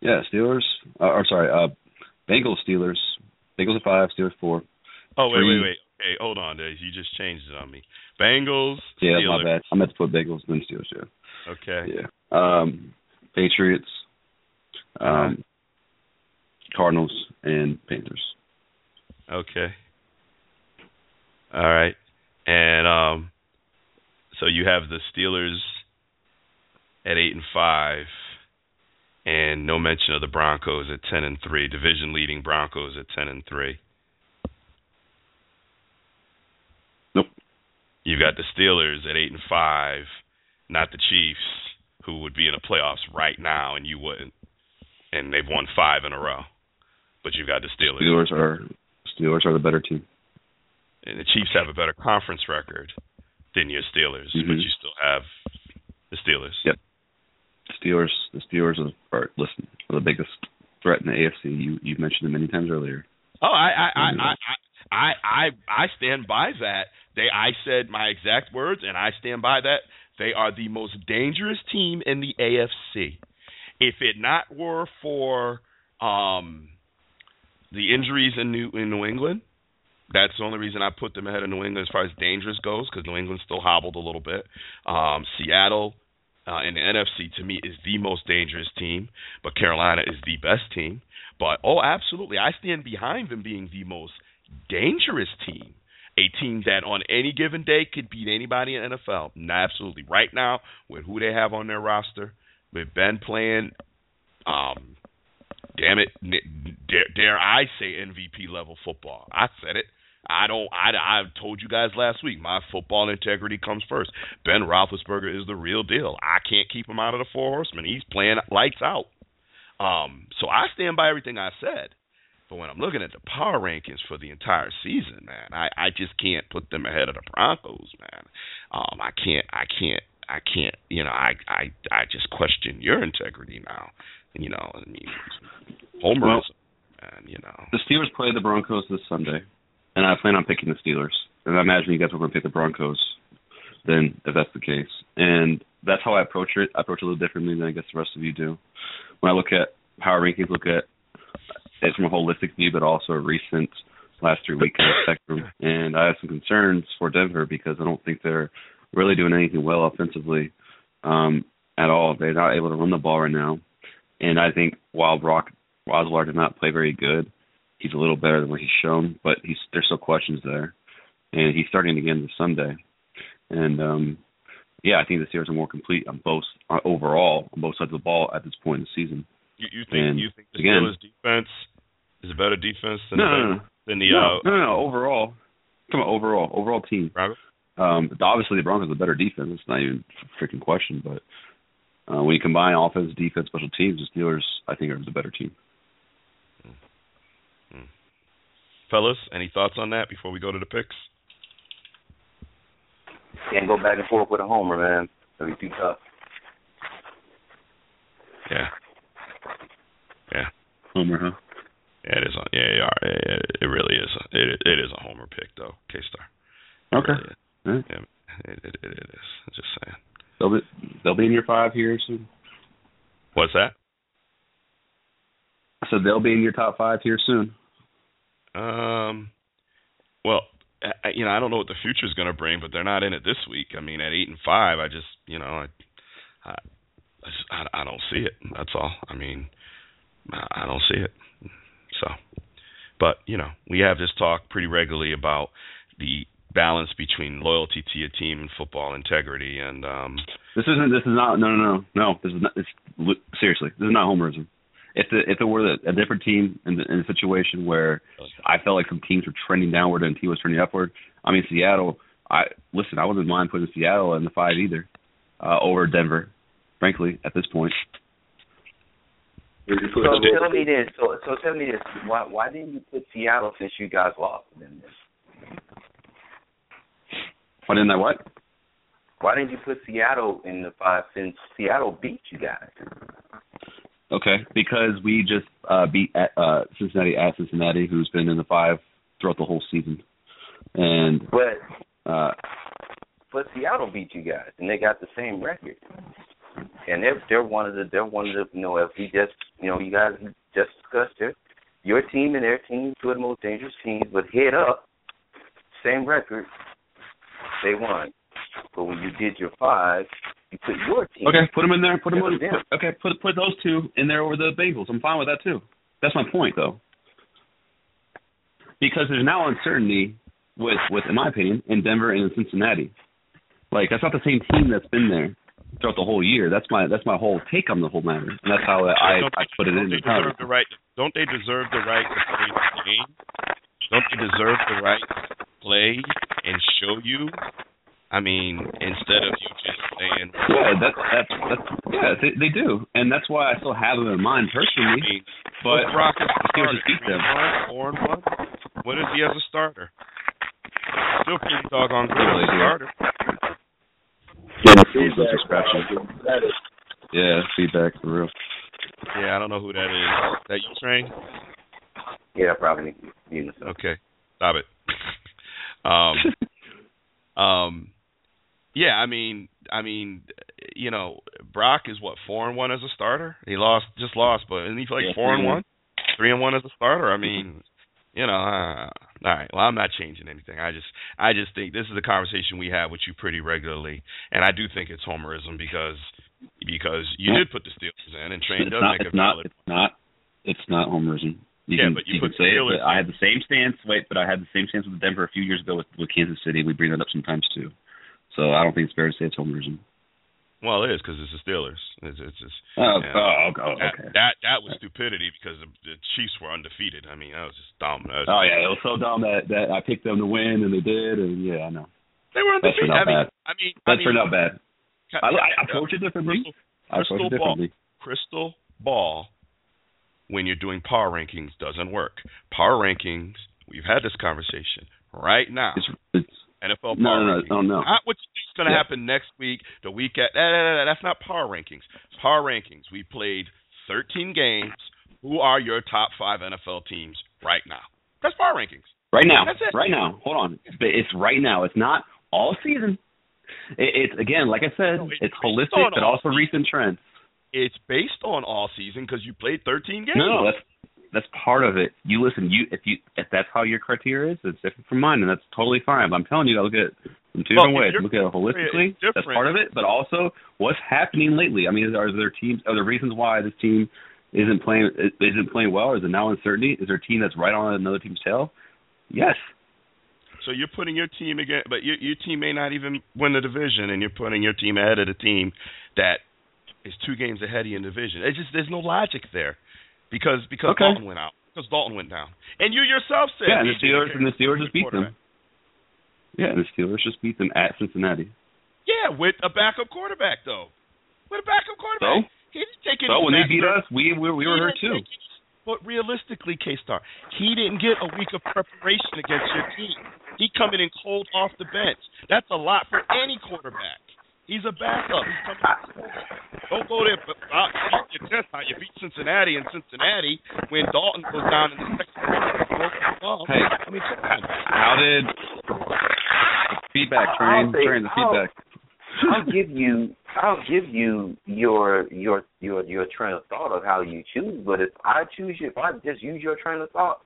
Yeah, Steelers. Uh, or sorry, uh, Bengals, Steelers. Bengals at five, Steelers four.
Oh wait, wait, wait. Okay, hold on, Dave. You just changed it on me. Bengals.
Yeah,
Steelers.
my bad. I meant to put Bengals then Steelers. Yeah.
Okay.
Yeah. Um, Patriots, um, Cardinals, and Panthers.
Okay. All right. And um so you have the Steelers at 8 and 5 and no mention of the Broncos at 10 and 3, division leading Broncos at 10 and 3.
Nope.
You've got the Steelers at 8 and 5, not the Chiefs who would be in the playoffs right now and you wouldn't. And they've won 5 in a row. But you've got the Steelers.
Steelers are Steelers are the better team.
and the Chiefs have a better conference record than your Steelers, but
Mhm.
you still have the Steelers.
Yep. Steelers, the Steelers are, are listen, are the biggest threat in the AFC. You you mentioned it many times earlier.
Oh, I I I I I I, I stand by that. They I said my exact words, and I stand by that. They are the most dangerous team in the AFC. If it not were for um the injuries in New in New England, that's the only reason I put them ahead of New England as far as dangerous goes, because New England still hobbled a little bit. Um, Seattle uh, in the NFC to me is the most dangerous team, but Carolina is the best team. But oh, absolutely, I stand behind them being the most dangerous team. A team that on any given day could beat anybody in NFL. Absolutely, right now with who they have on their roster, with Ben playing, um, damn it, dare, dare I say MVP level football? I said it. I don't. I I told you guys last week. My football integrity comes first. Ben Roethlisberger is the real deal. I can't keep him out of the four horsemen. He's playing lights out. Um, so I stand by everything I said. But when I'm looking at the power rankings for the entire season, man, I I just can't put them ahead of the Broncos, man. Um, I can't. I can't. I can't. You know, I I I just question your integrity now. You know, I mean, homerism, and you know.
The Steelers play the Broncos this Sunday, and I plan on picking the Steelers. And I imagine you guys are going to pick the Broncos. Then, if that's the case, and that's how I approach it. I approach it a little differently than I guess the rest of you do. When I look at power rankings, look at it from a holistic view, but also a recent last three week kind of spectrum. And I have some concerns for Denver because I don't think they're really doing anything well offensively um, at all. They're not able to run the ball right now. And I think while Brock Osweiler did not play very good, he's a little better than what he's shown, but he's there's still questions there. And he's starting again this Sunday. And um yeah, I think the Steelers are more complete on both uh, overall on both sides of the ball at this point in the season.
You, you think
And
you think the
again-
Steelers defense is a better defense than
No,
the
no, no.
than the
no,
uh,
no, no, overall. Come on, overall, overall team.
Broncos?
Um, obviously the Broncos are a better defense. It's not even a freaking question. But uh, when you combine offense, defense, special teams, the Steelers, I think, are the better team.
Fellas, any thoughts on that before we go to the picks?
Can't go back and forth with a homer, man. That'd be too tough.
Yeah. Yeah.
Homer, huh?
Yeah, it is. A, yeah, yeah, yeah, it, it really is. A, it it is a homer pick though, K Star.
Okay. Right.
Yeah, it, it it is. I'm just saying.
They'll be they'll be in your five here soon.
What's that?
So they'll be in your top five here soon.
Um. Well, I, you know, I don't know what the future is going to bring, but they're not in it this week. I mean, at eight and five, I just, you know, I, I, I, just, I, I don't see it. That's all. I mean, I, don't see it. So, but you know, we have this talk pretty regularly about the balance between loyalty to your team and football integrity, and um,
This isn't. This is not. No, no, no, no. This is not. This, seriously, this is not homerism. If the if it were a different team in, the, in a situation where I felt like some teams were trending downward and team was trending upward, I mean Seattle. I listen. I wouldn't mind putting Seattle in the five either uh, over Denver. Frankly, at this point,
So tell me this. So so tell me this. Why why didn't you put Seattle since you guys lost in this?
why didn't I what?
Why didn't you put Seattle in the five since Seattle beat you guys?
Okay, because we just uh, beat at, uh, Cincinnati at Cincinnati, who's been in the five throughout the whole season, and
But
uh,
but Seattle beat you guys and they got the same record. And they're they're one of the they're one of the you know as we just you know you guys just discussed it, your team and their team two of the most dangerous teams, but head up, same record, they won. But when you did your five, you put your team.
Okay, put them in there. Put them. In, put, okay, put put those two in there over the Bengals. I'm fine with that too. That's my point, though. Because there's now uncertainty with, with, in my opinion, in Denver and in Cincinnati. Like that's not the same team that's been there throughout the whole year. That's my that's my whole take on the whole matter, and that's how I I put it in
they
the
deserve the right? Don't they deserve the right to play the game? Don't they deserve the right to play and show you? I mean, instead of you just saying,
Yeah, that's that's that's yeah, they they do, and that's why I still have them in mind
I
personally.
mean,
But
Brock a
the
starter?
just beat them.
Four and one. What is he as a starter? Still pretty doggone good as a
Yeah.
starter.
He's just scratching. Yeah, feedback for real.
Yeah, I don't know who that is. That you train?
Yeah, probably you know.
Okay, stop it. um, um, yeah, I mean, I mean, you know, Brock is what four and one as a starter. He lost, just lost, but isn't he like
Yeah,
four and one, three and one as a starter? I mean, you know, uh, all right. Well, I'm not changing anything. I just, I just think this is a conversation we have with you pretty regularly, and I do think it's homerism because because you did put the Steelers in, and Train
It's
does
not.
make a valid.
It's not. It's not homerism. You
Yeah,
can,
but you
you
put
can say.
Steelers
But I had the same stance. Wait, but I had the same stance with Denver a few years ago with, with Kansas City. We bring that up sometimes too. So I don't think it's fair to say it's homerism.
Well, it is because it's the Steelers. It's, it's just
Oh,
Yeah.
oh, oh, okay.
that that was stupidity because the, the Chiefs were undefeated. I mean, that was just dumb. That was-
Oh yeah, it was so dumb that that I picked them to win and they did, and yeah, I know.
they were
That's
undefeated.
not
I mean,
bad.
I mean,
That's
I
for not bad.
ca-
I, I approach it differently.
Crystal,
I
crystal
differently.
crystal ball when you're doing power rankings doesn't work. Power rankings. We've had this conversation right now.
It's, it's
NFL
no,
power
no, no,
rankings.
no, no.
Not what you think's going to
Yeah.
happen next week, the week at. That, that, that, that's not power rankings. Power rankings. We played 13 games. Who are your top five NFL teams right now? That's power rankings.
Right now,
That's it.
right now. Hold on. It's, right now. It's not all season. It's again, like I said,
No, it's
it's holistic, but also recent trends.
It's based on all season because you played 13 games.
No, no, that's that's part of it. You listen. You if you if that's how your criteria is, it's different from mine, and that's totally fine. But I'm telling you, I look at it from two
Well,
different ways. Look at it holistically. That's part of it, but also what's happening lately. I mean, are there teams? Are there reasons why this team isn't playing isn't playing well? Is it now uncertainty? Is there a team that's right on another team's tail? Yes.
So you're putting your team again, but your your team may not even win the division, and you're putting your team ahead of the team that is two games ahead of you in the division. It's just there's no logic there because because
Okay.
Dalton went out, because Dalton went down, and you yourself said
Yeah, and the Steelers and the Steelers just beat them. Yeah, and the Steelers just beat them at Cincinnati.
Yeah, with a backup quarterback though. With a backup quarterback,
So?
he didn't take any.
So when they beat us, we we, we were
He
hurt too.
But realistically, K Star, he didn't get a week of preparation against your team. He coming in cold off the bench. That's a lot for any quarterback. He's a backup. He's coming. Don't go there. But uh, beat your chest out. You beat Cincinnati and Cincinnati when Dalton goes down in the second quarter.
Hey.
I mean, come on.
How did feedback train
say-
train the
I'll-
feedback?
I'll give you I'll give you your your your your train of thought of how you choose, but if I choose you, if I just use your train of thought,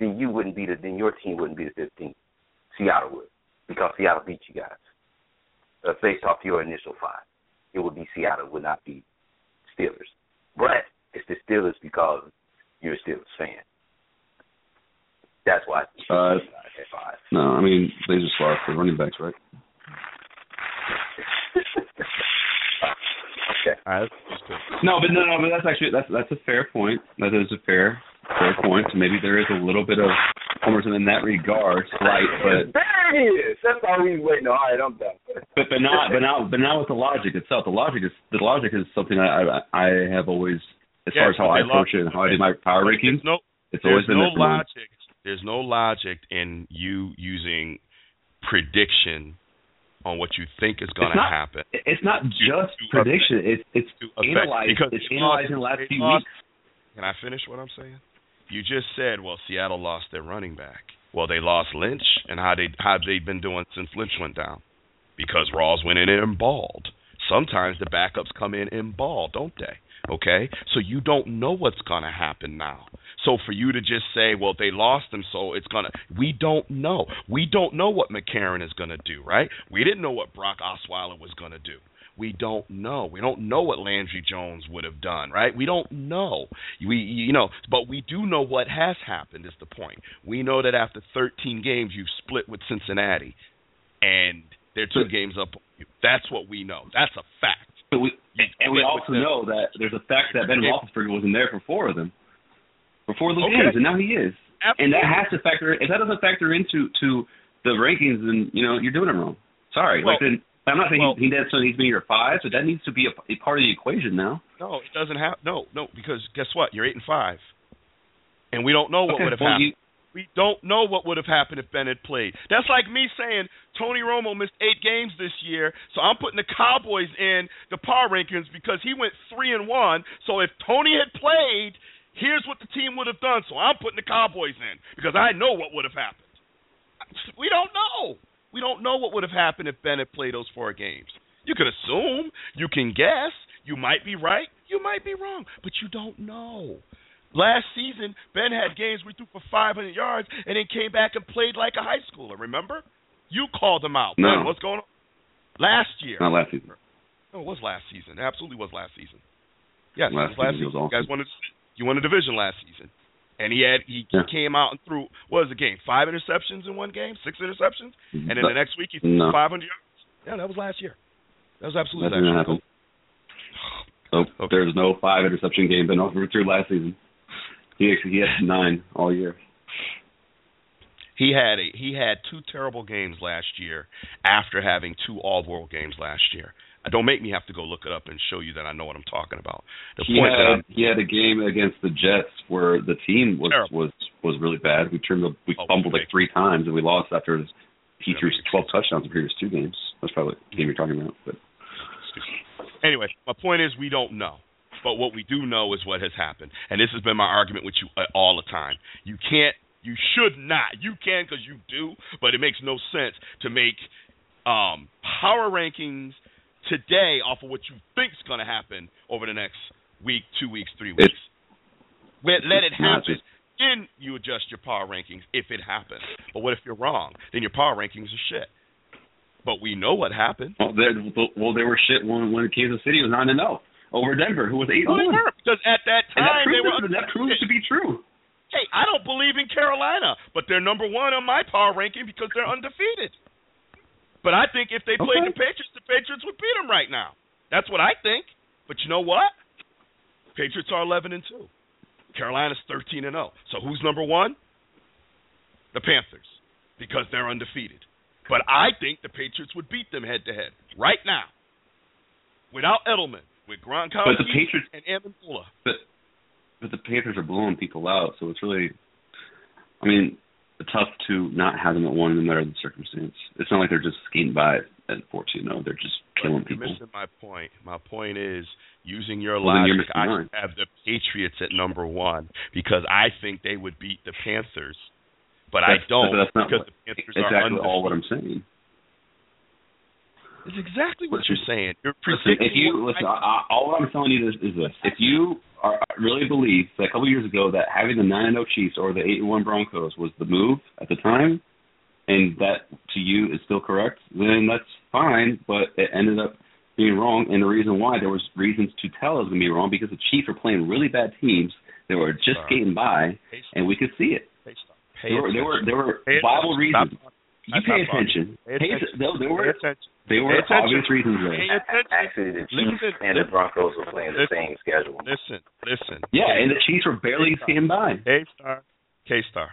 then you wouldn't be the then your team wouldn't be the fifteenth. Seattle would. Because Seattle beat you guys. Uh, based off your initial five. It would be Seattle, it would not be Steelers. But it's the Steelers because you're a Steelers fan. That's why
Uh. No, I mean they just lost the running backs, right?
okay.
All right, that's.
No, but no, no, but that's actually that's that's a fair point. That is a fair fair point. So maybe there is a little bit of homerism in that regard, slight, but
There it is. That's all we waiting on. All right, I'm done.
but but not but not but not with the logic itself. The logic is the logic is something I I, I have always as far as how I approach it and how I do my power
But
rankings.
There's no,
It's always been
no
that for me.
logic. There's no logic in you using prediction on what you think is going to happen.
It's not just
to
prediction. It's it's
to affect-
analyzed.
because
It's
they
analyzed
lost-
in the last few
lost-
weeks.
Can I finish what I'm saying? You just said, well, Seattle lost their running back. Well, they lost Lynch, and how they how they been doing since Lynch went down? Because Rawls went in and balled. sometimes the backups come in and ball, don't they? Okay, so you don't know what's to happen now. So for you to just say, well, they lost him, so it's gonna, we don't know. We don't know what McCarron is to do, right? We didn't know what Brock Osweiler was to do. We don't know. We don't know what Landry Jones would have done, right? We don't know. We, you know, but we do know what has happened. Is the point? We know that after 13 games, you've split with Cincinnati, and they're two games up. That's what we know. That's a fact.
But we, and we also know that there's a fact that Ben Roethlisberger wasn't there for four of them, for four of those okay. games, and now he is. Absolutely. And that has to factor. If that doesn't factor into to the rankings, then you know you're doing it wrong. Sorry. Well, like then, I'm not saying well, he, he needs to be your five, so that needs to be a, a part of the equation now.
No, it doesn't have. No, no, because guess what? You're eight and five, and we don't know what
okay,
would have
well,
happened. You, we don't know what would have happened if Ben had played. That's like me saying Tony Romo missed eight games this year, so I'm putting the Cowboys in the power rankings because he went three and one. So if Tony had played, here's what the team would have done. So I'm putting the Cowboys in because I know what would have happened. We don't know. We don't know what would have happened if Ben had played those four games. You could assume, you can guess, you might be right, you might be wrong, but you don't know. Last season, Ben had games where he threw for 500 yards and then came back and played like a high schooler. Remember? You called him out.
No.
Ben, what's going on? Last year.
Not last season.
No, it was last season. It absolutely was last season. Yes,
last
last
season.
season.
Was awesome.
You guys wanted you won a division last season and he had he
yeah.
came out and threw what was the game? Five interceptions in one game, six interceptions, and then the next week he threw
no.
500 yards. Yeah, that was last year. That was absolutely
that
last
year. So okay. there's no five interception game Ben threw through last season. He he had nine all year.
He had a he had two terrible games last year after having two all world games last year. Don't make me have to go look it up and show you that I know what I'm talking about. The
he
point
had,
that I'm,
he had a game against the Jets where the team was
Terrible.
was was really bad. We turned the, we
Oh,
fumbled
okay.
like three times and we lost after his, he threw
we-
12 touchdowns in the previous two games. That's probably the game you're talking about. But
anyway, my point is we don't know. But what we do know is what has happened. And this has been my argument with you uh, all the time. You can't, you should not, you can because you do, but it makes no sense to make um, power rankings today off of what you think is going to happen over the next week, two weeks, three weeks.
It's-
let, let it happen.
just-
Then you adjust your power rankings if it happens. But what if you're wrong? Then your power rankings are shit. But we know what happened.
well, they, well, they were shit when when Kansas City was nine and zero over Denver, who was eight and oh,
one. because at that
And that
time they were
that proves to be true.
Hey, I don't believe in Carolina, but they're number one on my power ranking because they're undefeated. But I think if they played
Okay.
the Patriots, the Patriots would beat them right now. That's what I think. But you know what? Patriots are 11 and two. Carolina's 13 and 0. So who's number one? The Panthers, because they're undefeated. But I think the Patriots would beat them head to head right now, without Edelman, with Gronkowski
But the Patriots-
and Amendola.
But but the Panthers are blowing people out, so it's really, I mean, tough to not have them at one the matter the circumstance. It's not like they're just skating by at 14 0. They're just killing
But you're
people.
missing my point. My point is using your
Well,
logic. I
mine.
have the Patriots at number one because I think they would beat the Panthers, but I don't
That's not
because
what,
the Panthers
exactly
are undefeated.
all what I'm saying.
It's exactly what you're saying. You're
Listen, if you listen,
I-
I, all I'm telling you is, is this: if you are really believe that a couple years ago that having the nine and zero Chiefs or the eight and one Broncos was the move at the time, and that to you is still correct, then that's fine. But it ended up being wrong, and the reason why there was reasons to tell going to be wrong because the Chiefs were playing really bad teams. They were just
Sorry.
skating by, and we could see it. There were there were there were viable reasons.
Stop.
You pay attention.
Pay
Pay
attention.
there, there
Pay
were
attention.
there were
Pay attention.
obvious reasons there.
Pay attention.
Actually, the Chiefs
Listen,
and the
listen.
Broncos were playing the
Listen.
same schedule.
Listen, listen.
Yeah, and the Chiefs were barely skating by.
K star, K star.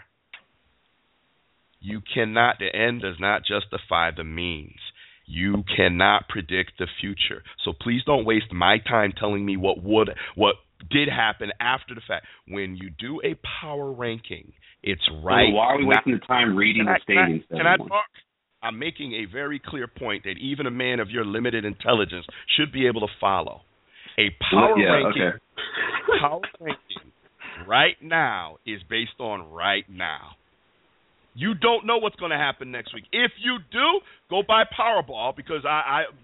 You cannot. The end does not justify the means. You cannot predict the future. So please don't waste my time telling me what would, what did happen after the fact. When you do a power ranking, it's right.
So why are we wasting the time reading
Can I,
the
can I, can I talk? I'm making a very clear point that even a man of your limited intelligence should be able to follow. A power
yeah,
ranking
okay.
power ranking right now is based on right now. You don't know what's going to happen next week. If you do, go buy Powerball because I, I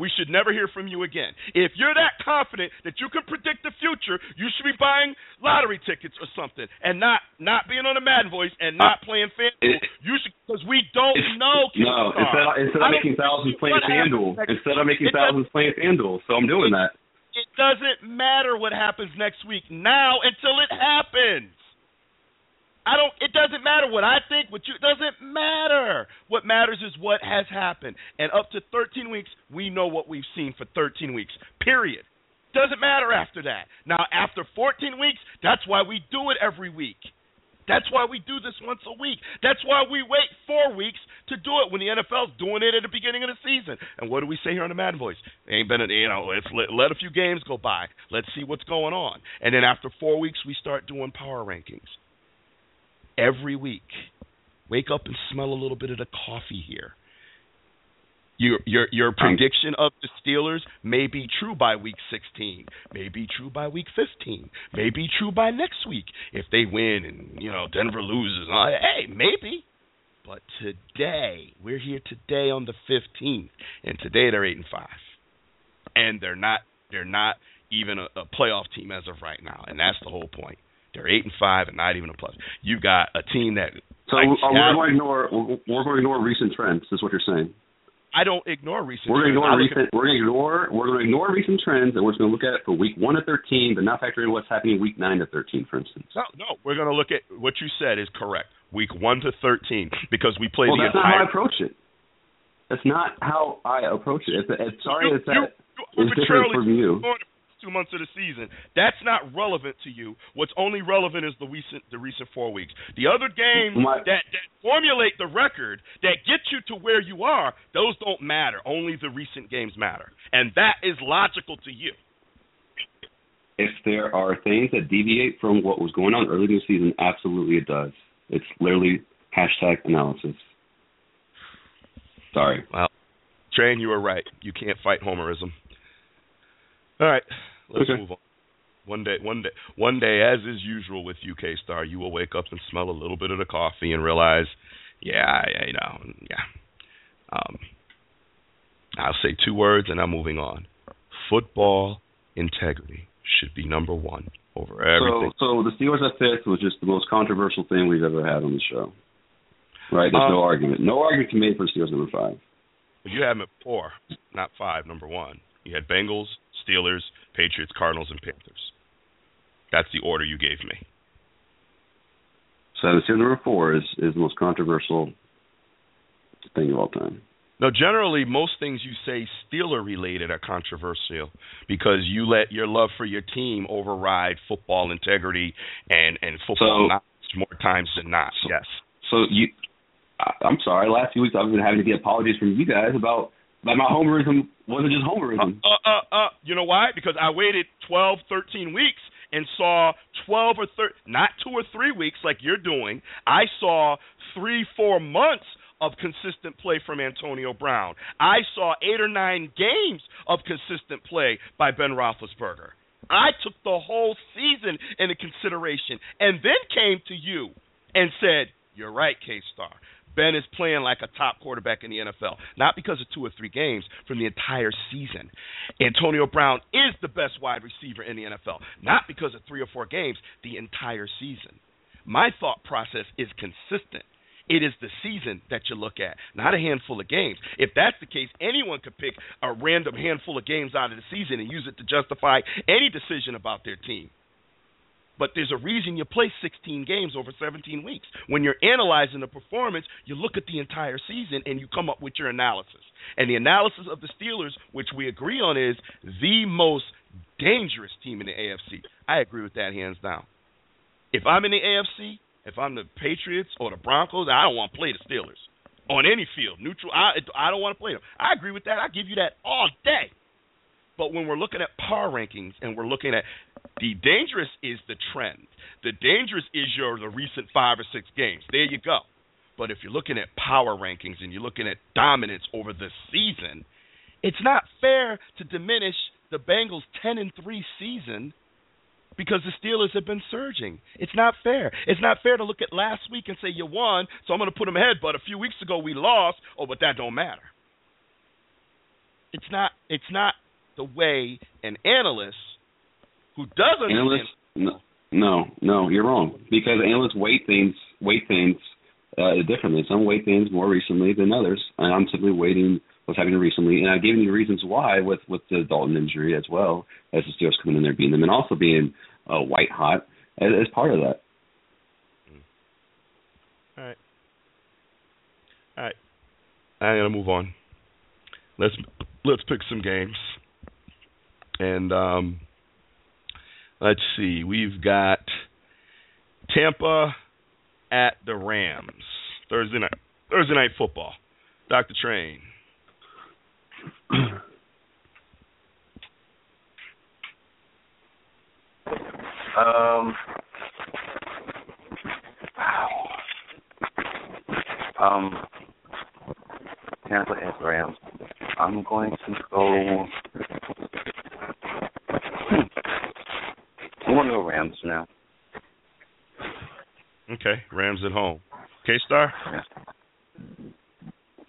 we should never hear from you again. If you're that confident that you can predict the future, you should be buying lottery tickets or something, and not not being on a Madden voice and uh, not playing FanDuel. You should because we don't know.
No, instead of, instead of making thousands playing FanDuel, instead of making thousands playing FanDuel, so I'm doing that.
It doesn't matter what happens next week now until it happens. I don't. It doesn't matter what I think. What you it doesn't matter. What matters is what has happened. And up to 13 weeks, we know what we've seen for 13 weeks. Period. Doesn't matter after that. Now, after 14 weeks, that's why we do it every week. That's why we do this once a week. That's why we wait four weeks to do it when the NFL's doing it at the beginning of the season. And what do we say here on the Madden Voice? Ain't been, a, you know, let's let, let a few games go by. Let's see what's going on. And then after four weeks, we start doing power rankings every week. Wake up and smell a little bit of the coffee here. Your your your prediction of the Steelers may be true by week 16, may be true by week 15, may be true by next week if they win and you know Denver loses. Uh, hey, maybe. But today, we're here today on the 15th, and today they're eight and five, and they're not they're not even a, a playoff team as of right now, and that's the whole point. They're eight and five and not even a plus. You've got a team that.
So like, uh, we're going to ignore we're going to ignore recent trends. Is what you're saying?
I don't ignore recent.
We're
going
to ignore recent. We're going to ignore. We're going to ignore recent trends, and we're just going to look at it for week one to thirteen, but not factor in what's happening week nine to thirteen, for instance.
No, no, we're going to look at what you said is correct. Week one to thirteen, because we play
well,
the
that's
entire.
not how I approach it. That's not how I approach it. It's, it's sorry,
you,
it's that
you
it's different from you
two months of the season. That's not relevant to you. What's only relevant is the recent the recent four weeks. The other games
My,
that, that formulate the record that get you to where you are, those don't matter. Only the recent games matter, and that is logical to you.
If there are things that deviate from what was going on early in the season, absolutely it does. It's literally hashtag analysis. Sorry.
Well, Train, you were right. You can't fight homerism. All right, let's
okay.
move on. One day, one day, one day, as is usual with UK Star, you will wake up and smell a little bit of the coffee and realize, yeah, yeah you know, yeah. Um, I'll say two words and I'm moving on. Football integrity should be number one over everything.
So, so the Steelers at fifth was just the most controversial thing we've ever had on the show. Right? There's
um,
no argument. No argument can be made for Steelers number five.
You had them at four, not five. Number one. You had Bengals, Steelers, Patriots, Cardinals, and Panthers. That's the order you gave me.
So the number four is is the most controversial thing of all time.
Now, generally most things you say Steeler related are controversial because you let your love for your team override football integrity and and football
so,
knowledge more times than not.
So,
yes.
So you, I'm sorry. Last few weeks I've been having to get apologies from you guys about that my homerism wasn't just homerism.
Uh, uh, uh, you know why? Because I waited 12, 13 weeks and saw 12 or 13, not two or three weeks like you're doing. I saw three, four months of consistent play from Antonio Brown. I saw eight or nine games of consistent play by Ben Roethlisberger. I took the whole season into consideration and then came to you and said, You're right, K Star. Ben is playing like a top quarterback in the NFL, not because of two or three games, from the entire season. Antonio Brown is the best wide receiver in the NFL, not because of three or four games, the entire season. My thought process is consistent. It is the season that you look at, not a handful of games. If that's the case, anyone could pick a random handful of games out of the season and use it to justify any decision about their team. But there's a reason you play 16 games over 17 weeks. When you're analyzing the performance, you look at the entire season and you come up with your analysis. And the analysis of the Steelers, which we agree on, is the most dangerous team in the AFC. I agree with that hands down. If I'm in the AFC, if I'm the Patriots or the Broncos, I don't want to play the Steelers on any field, neutral. I I don't want to play them. I agree with that. I give you that all day. But when we're looking at power rankings and we're looking at the dangerous is the trend. The dangerous is your the recent five or six games. There you go. But if you're looking at power rankings and you're looking at dominance over the season, it's not fair to diminish the Bengals 10 and 3 season because the Steelers have been surging. It's not fair. It's not fair to look at last week and say you won, so I'm going to put them ahead. But a few weeks ago we lost. Oh, but that don't matter. It's not. It's not the way an analyst who doesn't
Analysts, no, no, no, you're wrong because analysts weight things weight things uh, differently. Some weight things more recently than others, and I'm simply weighting what's happening recently. And I've given you reasons why with with the Dalton injury as well as the Steelers coming in there beating them, and also being uh, white hot as, as part of that.
All right. All right. I'm gonna move on. Let's let's pick some games. And um let's see. We've got Tampa at the Rams. Thursday night Thursday night football. Dr. Train.
Um. Um. Tampa and Rams. I'm going to go. I'm going to go Rams now.
Okay, Rams at home. K Star?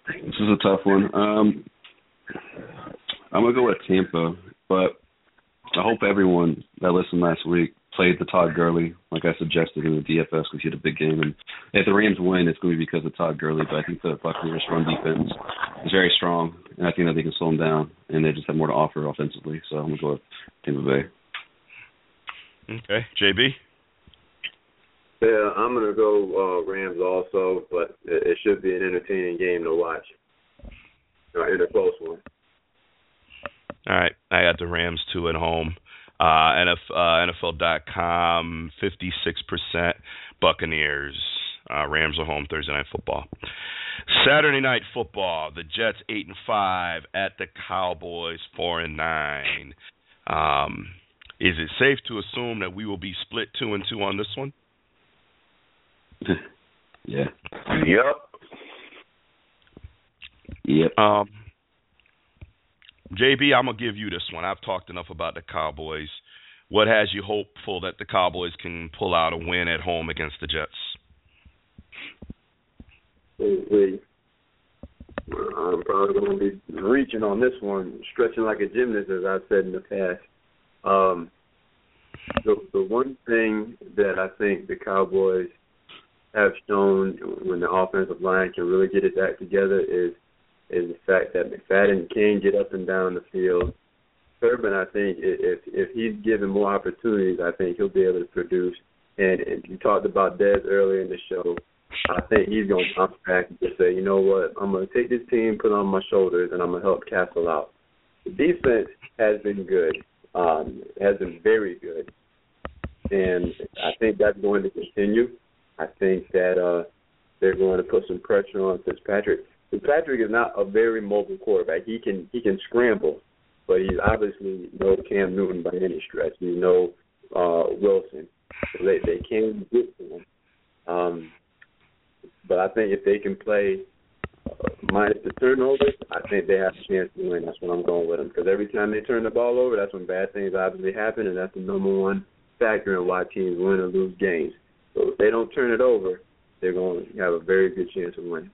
This is a tough one. Um, I'm gonna go with Tampa, but I hope everyone that listened last week played the Todd Gurley like I suggested in the DFS because he had a big game. And if the Rams win, it's going to be because of Todd Gurley. But I think the Buccaneers' run defense is very strong, and I think that they can slow them down, and they just have more to offer offensively. So I'm gonna go with Tampa Bay.
Okay, JB.
Yeah, I'm gonna go uh, Rams also, but it, it should be an entertaining game to watch. Uh, in a close one.
All right, I got the Rams two at home. Uh, NF, uh, NFL.com, 56% Buccaneers. Uh, Rams are home Thursday night football. Saturday night football. The Jets eight and five at the Cowboys four and nine. Um, is it safe to assume that we will be split two and two on this one?
yeah.
Yep.
Yep.
Um, JB, I'm gonna give you this one. I've talked enough about the Cowboys. What has you hopeful that the Cowboys can pull out a win at home against the Jets?
We, I'm probably going to be reaching on this one, stretching like a gymnast, as I've said in the past. Um, the the one thing that I think the Cowboys have shown when the offensive line can really get its act together is is the fact that McFadden can get up and down the field. Urban, I think, if if he's given more opportunities, I think he'll be able to produce. And, and you talked about Dez earlier in the show. I think he's to bounce back and just say, you know what, I'm to take this team, put it on my shoulders, and I'm to help Cassel out. The defense has been good, um, has been very good, and I think that's going to continue. I think that uh, they're going to put some pressure on Fitzpatrick. Fitzpatrick is not a very mobile quarterback. He can he can scramble, but he's obviously no Cam Newton by any stretch. He's no uh, Wilson. So they they can get to him. Um, but I think if they can play uh, minus the turnovers, I think they have a chance to win. That's what I'm going with them. Because every time they turn the ball over, that's when bad things obviously happen, and that's the number one factor in why teams win or lose games. So if they don't turn it over, they're going to have a very good chance of winning.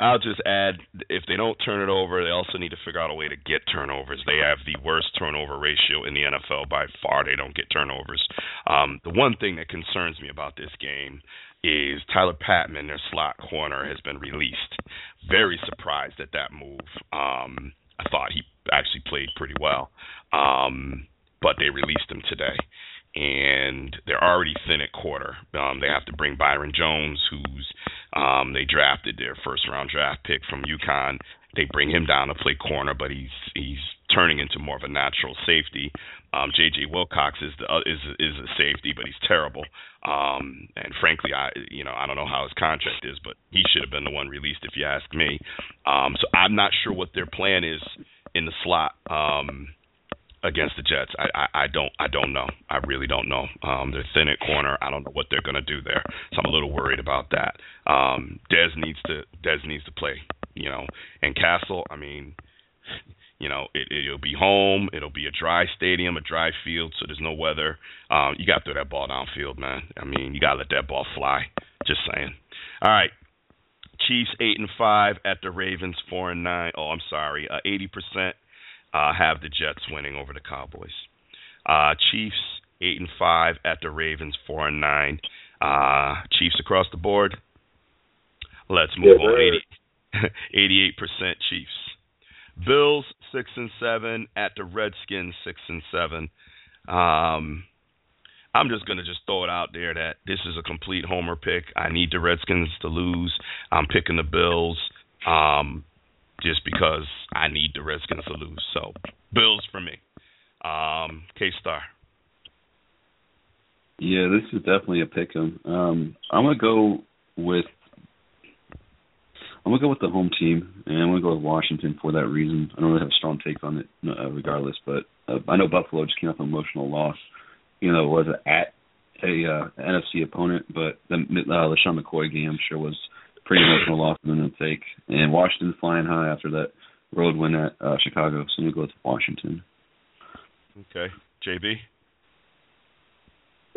I'll just add if they don't turn it over, they also need to figure out a way to get turnovers. They have the worst turnover ratio in the NFL by far. They don't get turnovers. Um, the one thing that concerns me about this game is Tyler Patmon, their slot corner, has been released. Very surprised at that move. Um, I thought he actually played pretty well, um, but they released him today and they're already thin at quarter. Um, they have to bring Byron Jones, who's um, they drafted their first round draft pick from UConn. They bring him down to play corner, but he's he's turning into more of a natural safety. Um, J.J. Wilcox is the uh, is is a safety, but he's terrible. Um, and frankly, I you know I don't know how his contract is, but he should have been the one released if you ask me. Um, so I'm not sure what their plan is in the slot. Um, against the Jets. I, I, I don't I don't know. I really don't know. Um, they're thin at corner. I don't know what they're going to do there. So I'm a little worried about that. Um, Dez needs to Dez needs to play. You know, and Cassel. I mean, You know, it, it'll be home. It'll be a dry stadium, a dry field, so there's no weather. Um, you got to throw that ball downfield, man. I mean, you got to let that ball fly. Just saying. All right. Chiefs eight and five at the Ravens four and nine. Oh, I'm sorry. Uh, eighty uh, percent uh, have the Jets winning over the Cowboys. Uh, Chiefs eight and five at the Ravens four and nine. Uh, Chiefs across the board. Let's move on. 88 percent Chiefs. Bills six and seven at the Redskins six and seven. Um, I'm just gonna just throw it out there that this is a complete homer pick. I need the Redskins to lose. I'm picking the Bills, um, just because I need the Redskins to lose. So Bills for me. Um, K Star.
Yeah, this is definitely a pick 'em. Um, I'm gonna go with I'm gonna go with the home team, and I'm gonna go with Washington for that reason. I don't really have a strong take on it, uh, regardless, but uh, I know Buffalo just came off an emotional loss. You know, was at a uh, NFC opponent, but the uh, LeSean McCoy game I'm sure was pretty emotional loss them to take. And Washington's flying high after that road win at uh, Chicago, so I'm gonna go with Washington.
Okay, JB.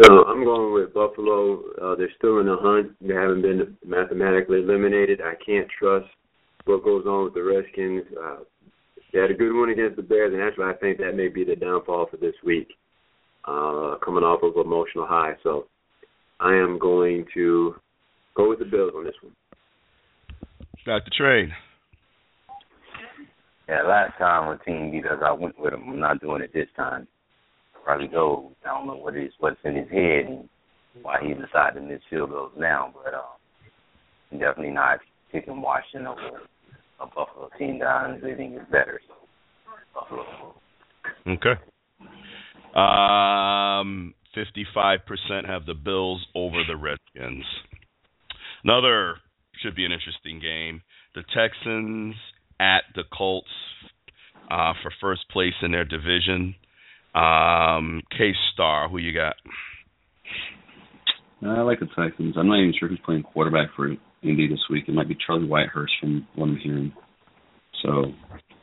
So I'm going with Buffalo. Uh, they're still in the hunt. They haven't been mathematically eliminated. I can't trust what goes on with the Redskins. Uh, they had a good one against the Bears, and actually, I think that may be the downfall for this week, uh, coming off of emotional high. So I am going to go with the Bills on this one.
Dr. Train.
Yeah, last time a team beat us, I went with them. I'm not doing it this time probably go. I don't know what is what's in his head and why he decided to miss field goals now, but uh, definitely not picking Washington over a Buffalo team that I honestly think is better. So Buffalo.
Okay. Um, fifty-five percent have the Bills over the Redskins. Another should be an interesting game. The Texans at the Colts uh, for first place in their division. Um, K Star, who you got?
I like the Texans. I'm not even sure who's playing quarterback for Indy this week. It might be Charlie Whitehurst from what I'm hearing. So,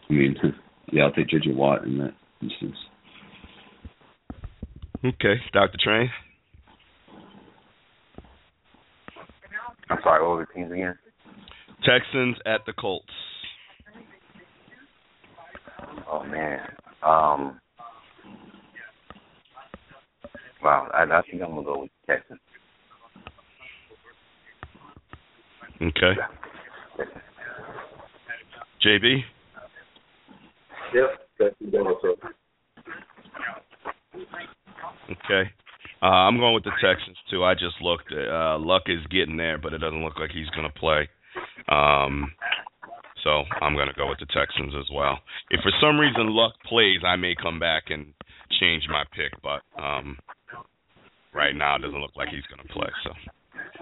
I mean, yeah, I'll take JJ Watt in that instance.
Okay, Dr. Train.
I'm sorry, what were the teams again?
Texans at the Colts.
Oh man. Um Wow, I, I think I'm gonna go with Texans.
Okay. JB.
Yep, Texans.
Okay. Uh, I'm going with the Texans too. I just looked. Uh, Luck is getting there, but it doesn't look like he's going to play. Um, so I'm going to go with the Texans as well. If for some reason Luck plays, I may come back and change my pick, but um, right now it doesn't look like he's going to play. So,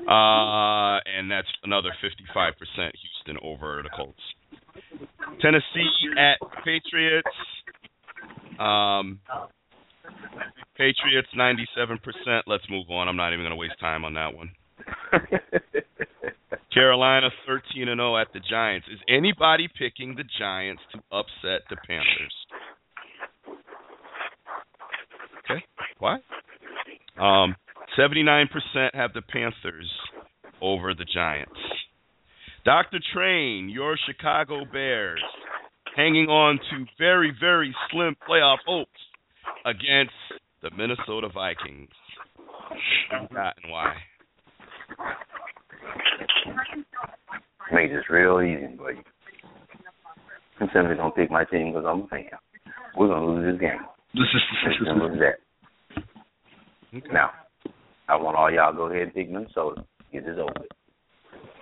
uh, and that's another 55% Houston over the Colts. Tennessee at Patriots. Um, Patriots 97%. Let's move on. I'm not even going to waste time on that one. Carolina 13 and 0 at the Giants. Is anybody picking the Giants to upset the Panthers? Okay. Why? Um, 79% have the Panthers over the Giants. Dr. Train, your Chicago Bears hanging on to very, very slim playoff hopes against the Minnesota Vikings. Got and why?
Make this real easy, but I'm simply gonna pick my team because I'm a fan. We're gonna lose this game. Gonna lose that. Now, I want all y'all to go ahead and pick Minnesota. Get this over.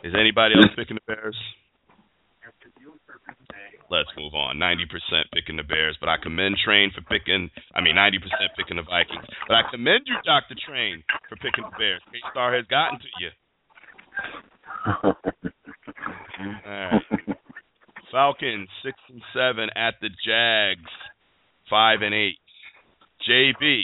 Is anybody else picking the Bears? Let's move on. 90% picking the Bears, but I commend Train for picking, I mean, 90% picking the Vikings. But I commend you, Dr. Train, for picking the Bears. K Star has gotten to you. All right. Falcons, 6 and 7 at the Jags, 5 and 8. JB,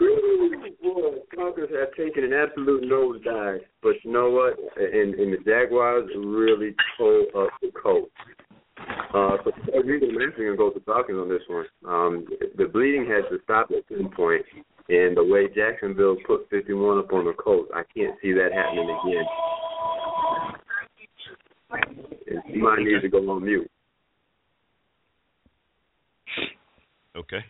boy, Falcons have taken an absolute nosedive. But you know what? And, and the Jaguars really pull up the Colts. Uh, reason, I'm actually going to go with the Falcons on this one. Um, the bleeding has to stop at some point, and the way Jacksonville put 51 up on the Colts, I can't see that happening again. And you might need to go on mute.
Okay.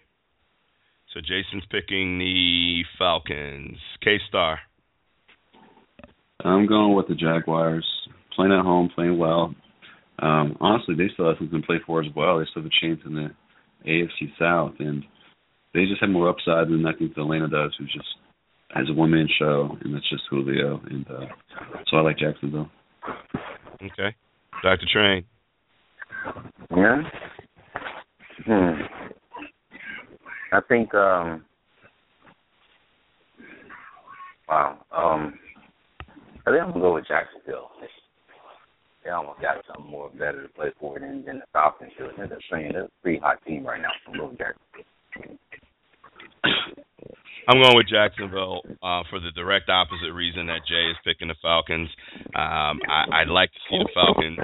So Jason's picking the Falcons. K Star.
I'm going with the Jaguars. Playing at home, playing well. Um, honestly, they still have something to play for as well. They still have a chance in the AFC South, and they just have more upside than I think Atlanta does, who just has a one man show, and that's just Julio. And uh, so I like Jacksonville.
Okay. Dr. Train.
Yeah. Hmm. I think um wow. Um I think I'm gonna go with Jacksonville. They almost got something more better to play for than, than the Falcons do. They're saying they're a pretty hot team right now from Little Jacksonville.
I'm going with Jacksonville uh, for the direct opposite reason that Jay is picking the Falcons. Um, I, I'd like to see the Falcons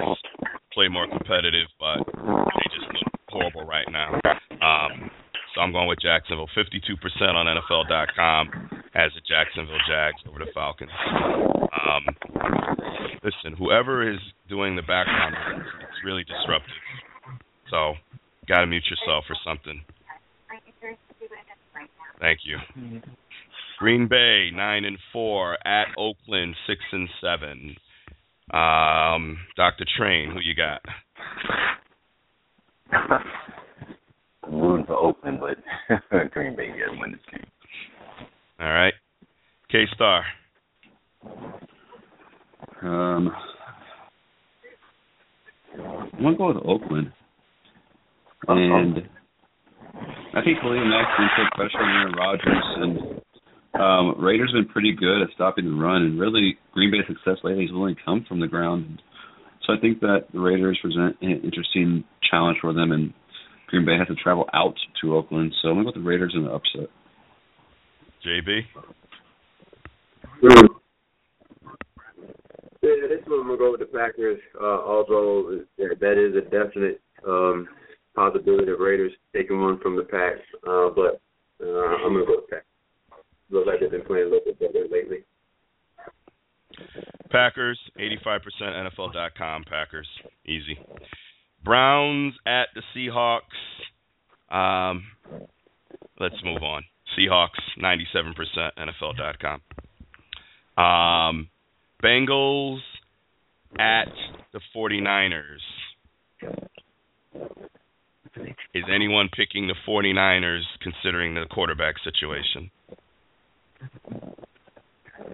play more competitive, but they just look horrible right now. Um, so I'm going with Jacksonville. 52% on NFL.com has the Jacksonville Jags over the Falcons. Um, listen, whoever is doing the background, it's really disruptive. So, got to mute yourself or something. Thank you. Green Bay nine and four at Oakland six and seven. Um, Doctor Train, who you got?
I'm rooting for Oakland, but Green Bay doesn't win this game.
All right. K Star.
Um, I'm gonna go with Oakland, and I think Khalil Mack can put pressure on Aaron Rodgers, and um, Raiders been pretty good at stopping the run, and really Green Bay's success lately has only come from the ground. So I think that the Raiders present an interesting challenge for them, and Green Bay has to travel out to Oakland. So I'm gonna go with the Raiders in the upset.
JB.
Yeah, this one I'm gonna go with the Packers. Uh, although that is a definite um, possibility of Raiders taking one from the Packs, uh, but uh, I'm gonna go with Packers. Looks like they've been playing a little bit better lately.
Packers, 85% NFL.com. Packers, easy. Browns at the Seahawks. Um, let's move on. Seahawks, 97% NFL.com. Um, Bengals at the 49ers. Is anyone picking the 49ers considering the quarterback situation?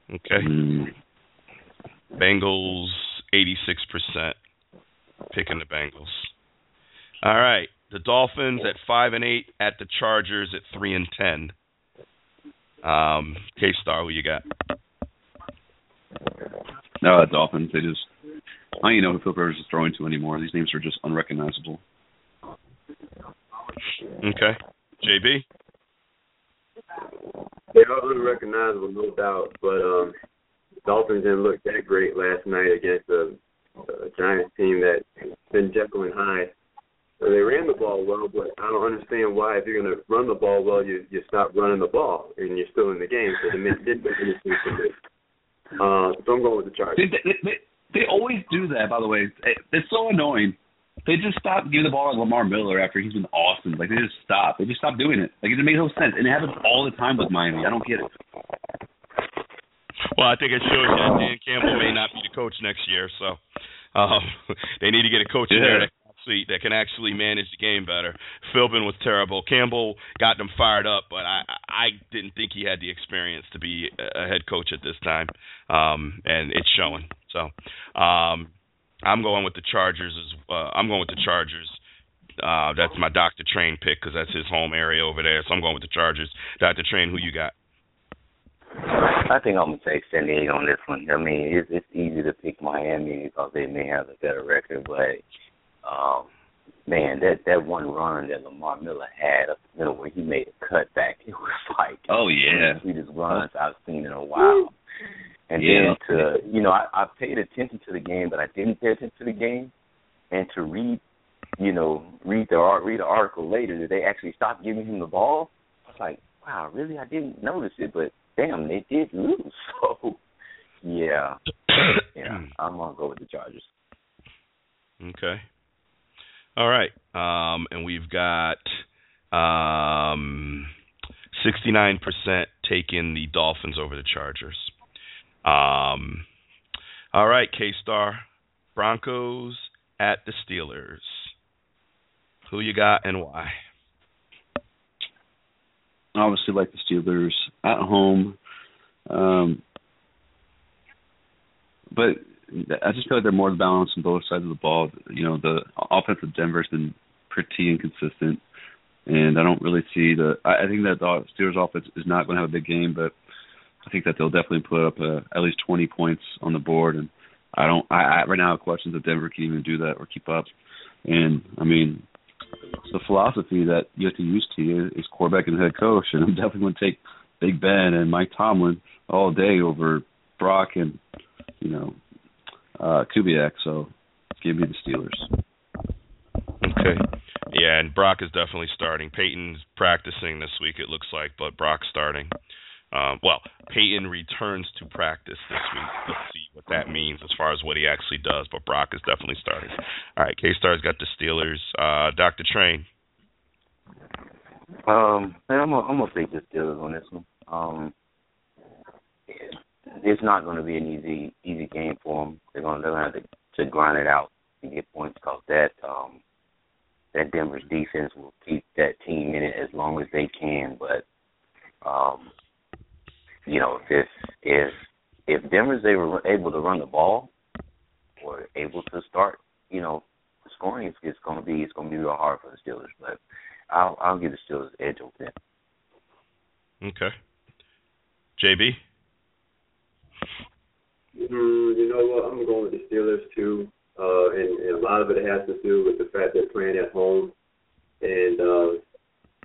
Okay.
Mm,
Bengals 86% picking the Bengals. All right. The Dolphins at 5 and 8 at the Chargers at 3 and 10. Um, K-Star, who you got?
no, the Dolphins. They just I don't even know who Phil Rivers is throwing to anymore. These names are just unrecognizable.
Okay. JB?
They are unrecognizable, no doubt. But um, Dolphins didn't look that great last night against a, a Giants team that has been Jekyll and Hyde. So they ran the ball well, but I don't understand why if you're going to run the ball well, you you stop running the ball and you're still in the game. So the Mets didn't make any sense to me. Uh, so I'm going with the Chargers.
They, they, they, they always do that, by the way. It- It's so annoying. They just stop giving the ball to Lamar Miller after he's been awesome. Like they just stop. They just stop doing it. Like it makes no sense, and it happens all the time with Miami. I don't get it.
Well, I think it shows you that Dan Campbell may not be the coach next year, so um, they need to get a coach in there that can actually that can actually manage the game better. Philbin was terrible. Campbell got them fired up, but I I didn't think he had the experience to be a head coach at this time, um, and it's showing. So um, I'm going with the Chargers. As uh, I'm going with the Chargers. Uh, that's my Dr. Train pick because that's his home area over there. So I'm going with the Chargers. Dr. Train, who you got?
I think I'm gonna take San Diego on this one. I mean, it's it's easy to pick Miami because they may have a better record, but um, man, that that one run that Lamar Miller had up the middle where he made a cutback, it was like
Oh
one
yeah.
one of the sweetest runs I've seen in a while. And
Yeah.
then to you know, I, I paid attention to the game, but I didn't pay attention to the game. And to read you know, read the read the article later that they actually stopped giving him the ball. I was like, wow, really? I didn't notice it, but damn, they did lose. So, yeah, yeah, I'm gonna go with the Chargers.
Okay. All right. Um, and we've got um, 69% taking the Dolphins over the Chargers. Um, all right, K Star. Broncos at the Steelers. Who you got and why?
Obviously, like the Steelers at home. Um, but I just feel like they're more balanced on both sides of the ball. You know, the offense of Denver's been pretty inconsistent, and I don't really see the. I, think that the Steelers' offense is not going to have a big game, but I think that they'll definitely put up uh, at least 20 points on the board. And I don't. I, I right now have questions if Denver can even do that or keep up. And I mean, the philosophy that you have to use to you is quarterback and head coach, and I'm definitely going to take Big Ben and Mike Tomlin all day over Brock and you know uh Kubiak. So give me the Steelers.
Okay. Yeah, and Brock is definitely starting. Peyton's practicing this week, it looks like, but Brock's starting. Um, well, Peyton returns to practice this week. Let's see what that means as far as what he actually does. But Brock is definitely starting. All right, K Star's got the Steelers. Uh, Dr. Train.
Um, I'm gonna, I'm gonna take the Steelers on this one. Um, it's not going to be an easy easy game for them. They're going to have to, to grind it out and get points because that um that Denver's defense will keep that team in it as long as they can. But um, you know, if if if Denver's able able to run the ball or able to start, you know, scoring, it's, it's going to be it's going to be real hard for the Steelers. But I'll I'll give the Steelers edge over them.
Okay. JB.
Mm, you know what? I'm going with the Steelers too, uh, and, and a lot of it has to do with the fact they're playing at home, and uh,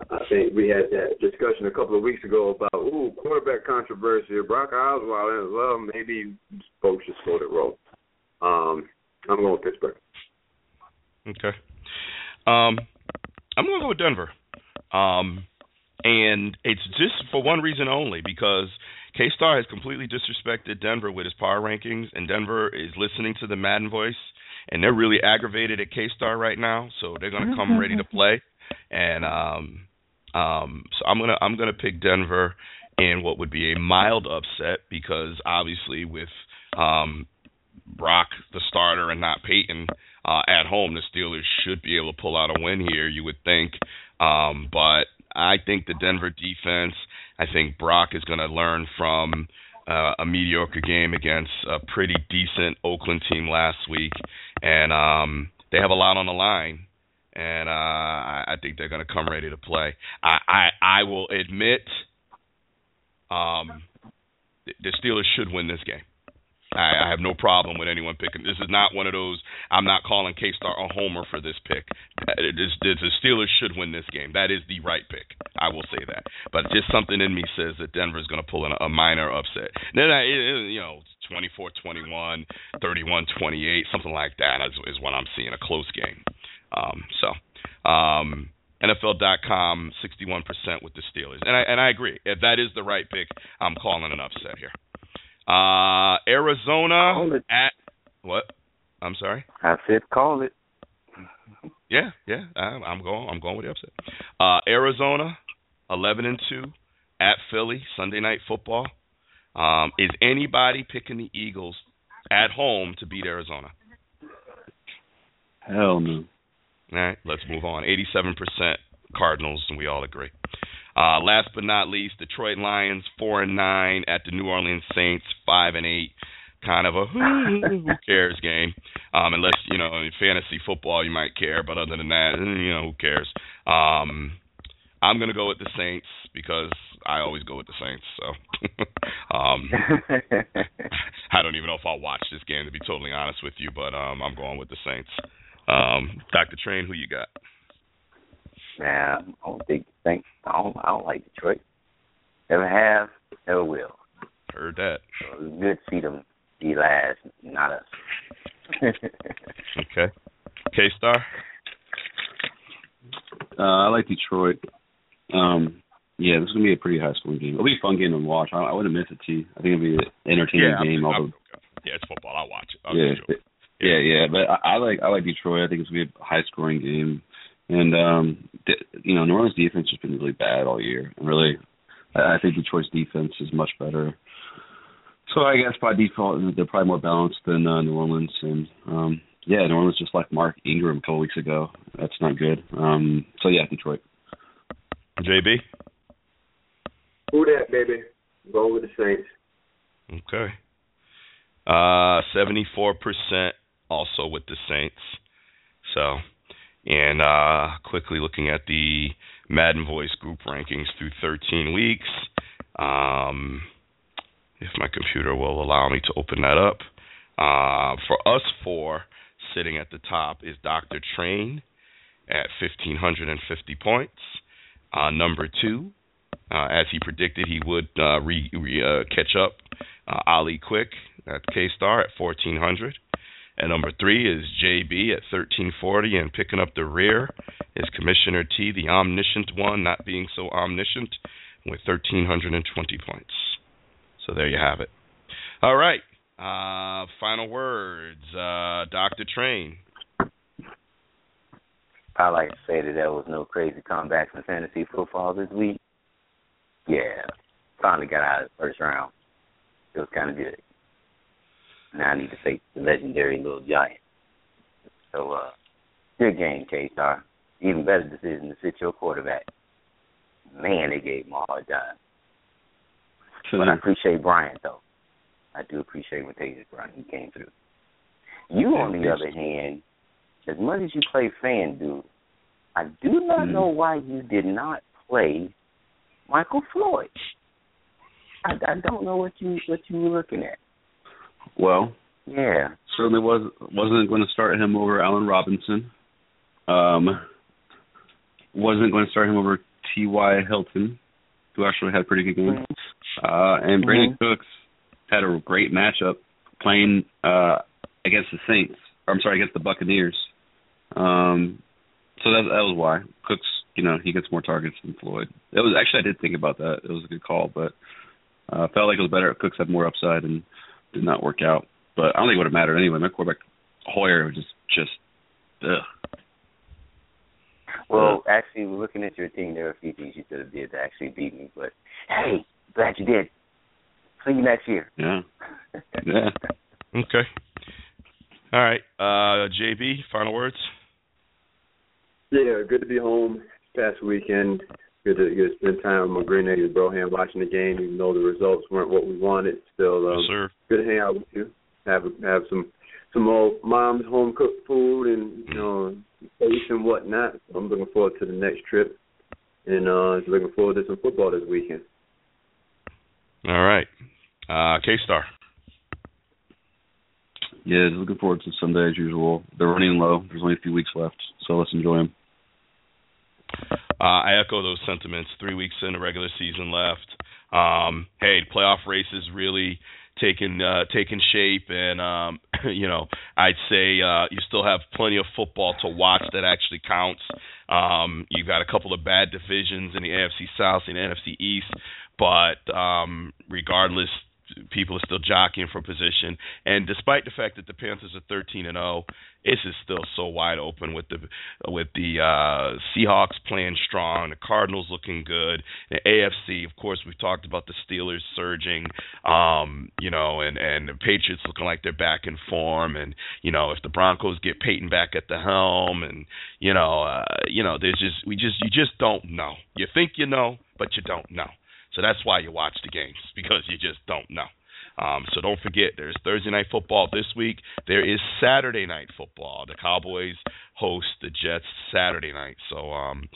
I think we had that discussion a couple of weeks ago about ooh quarterback controversy. Brock Osweiler, well, maybe folks just slow it roll. Um, I'm going with Pittsburgh.
Okay. Um, I'm going to go with Denver. Um, and it's just for one reason only because K Star has completely disrespected Denver with his power rankings, and Denver is listening to the Madden voice, and they're really aggravated at K Star right now, so they're going to come ready to play. And um, um, so I'm gonna I'm gonna pick Denver in what would be a mild upset because obviously with um, Brock the starter and not Peyton uh, at home, the Steelers should be able to pull out a win here. You would think, um, but I think the Denver defense. I think Brock is going to learn from uh, a mediocre game against a pretty decent Oakland team last week, and um, they have a lot on the line and uh, I think they're going to come ready to play. I I, I will admit, um, the Steelers should win this game. I, I have no problem with anyone picking. This is not one of those. I'm not calling K Star a homer for this pick. It is, the Steelers should win this game. That is the right pick. I will say that. But just something in me says that Denver is going to pull in a, minor upset. Then I, you know, 24-21, 31-28, something like that is, is what I'm seeing. A close game. Um, so, um, NFL.com, 61% with the Steelers, and I and I agree. If that is the right pick, I'm calling an upset here. Uh, Arizona at what? I'm sorry.
I said call it.
Yeah, yeah. I'm, I'm going. I'm going with the upset. Uh, Arizona, 11 and two at Philly Sunday night football. Um, is anybody picking the Eagles at home to beat Arizona?
Hell no.
All right, let's move on. 87% Cardinals, and we all agree. Uh, last but not least, Detroit Lions four and nine at the New Orleans Saints five and eight. Kind of a who, who cares game, um, unless you know in fantasy football you might care, but other than that, you know who cares. Um, I'm gonna go with the Saints because I always go with the Saints. So um, I don't even know if I'll watch this game to be totally honest with you, but um, I'm going with the Saints. Um, Dr. Train, who you got?
Nah, I don't think think I don't I don't like Detroit. Never have, never will.
Heard that.
So it's good to see them be last, not us.
okay. K Star?
Uh, I like Detroit. Um, yeah, this is gonna be a pretty high scoring game. It'll be a fun game to watch. I, I wouldn't miss it, T. I think it'll be an entertaining
yeah,
game.
I'm,
although,
I'm, yeah, it's football. I'll watch it. I'll
yeah,
it.
Yeah, yeah. But I, I like I like Detroit. I think it's gonna be a high scoring game. And um, th- you know, New Orleans defense has been really bad all year. And really, I, I think Detroit's defense is much better. So I guess by default, they're probably more balanced than uh, New Orleans. And um, yeah, New Orleans just like Mark Ingram a couple weeks ago. That's not good. Um, so yeah, Detroit.
JB.
Who that, baby? Go with the Saints.
Okay. Uh, seventy-four percent also with the Saints. So, and uh, quickly looking at the Madden Voice group rankings through 13 weeks. Um, if my computer will allow me to open that up. Uh, for us four, sitting at the top is Dr. Train at 1,550 points. Uh, number two, uh, as he predicted he would uh, re, re, uh, catch up, uh, Ali Quick at K Star at 1,400. And number three is JB at 1340, and picking up the rear is Commissioner T, the omniscient one, not being so omniscient, with 1,320 points. So there you have it. All right. Uh, final words, uh, Dr. Train.
I like to say that there was no crazy comebacks in fantasy football this week. Yeah, finally got out of the first round. It was kind of good. Now I need to face the legendary little giant. So, uh, good game, K Star. Even better decision to sit your quarterback. Man, they gave him a hard time. But I appreciate Bryant though. I do appreciate what Taylor Bryant he came through. You, on the other hand, as much as you play fan dude, I do not
Mm.
know why you did not play Michael Floyd. I, I don't know what you what you were looking at.
Well,
Yeah.
certainly was wasn't going to start him over Allen Robinson. Um, wasn't going to start him over T.Y. Hilton, who actually had a pretty good game. Uh, and Brandin Cooks had a great matchup playing uh, against the Saints. Or, I'm sorry, against the Buccaneers. Um, so that that was why Cooks. You know, he gets more targets than Floyd. It was actually I did think about that. It was a good call, but uh, felt like it was better. if Cooks had more upside and did not work out. But I don't think it would have mattered anyway. My quarterback Hoyer was just just ugh.
Well, actually, looking at your team, there are a few things you could have did to actually beat me. But hey, glad you did. See you next year.
Yeah. Yeah.
Okay. All right. Uh, JB, final words?
Yeah, good to be home this past weekend. Good to, good to spend time with my Green Natives Broham watching the game, even though the results weren't what we wanted. Still, um,
yes, sir.
good to hang out with you. Have have some some old mom's home cooked food and you know face and whatnot. So I'm looking forward to the next trip, and uh, just looking forward to some football this weekend.
All right. Uh, K Star.
Yeah, just looking forward to Sunday as usual. They're running low. There's only a few weeks left, so let's enjoy them.
Uh, I echo those sentiments. Three weeks in the regular season left. Um, hey, playoff race is really taking uh, taking shape, and um, you know, I'd say uh, you still have plenty of football to watch that actually counts. Um, you've got a couple of bad divisions in the AFC South and the NFC East, but um, regardless, people are still jockeying for position. And despite the fact that the Panthers are 13 and 0, this is still so wide open with the with the uh, Seahawks playing strong, the Cardinals looking good, the AFC. Of course, we've talked about the Steelers surging, um, you know, and and the Patriots looking like they're back in form, and you know if the Broncos get Peyton back at the helm, and you know, uh, you know, there's just we just you just don't know. You think you know, but you don't know. So that's why you watch the games because you just don't know. Um, so don't forget, there's Thursday night football this week. There is Saturday night football. The Cowboys host the Jets Saturday night. So, um,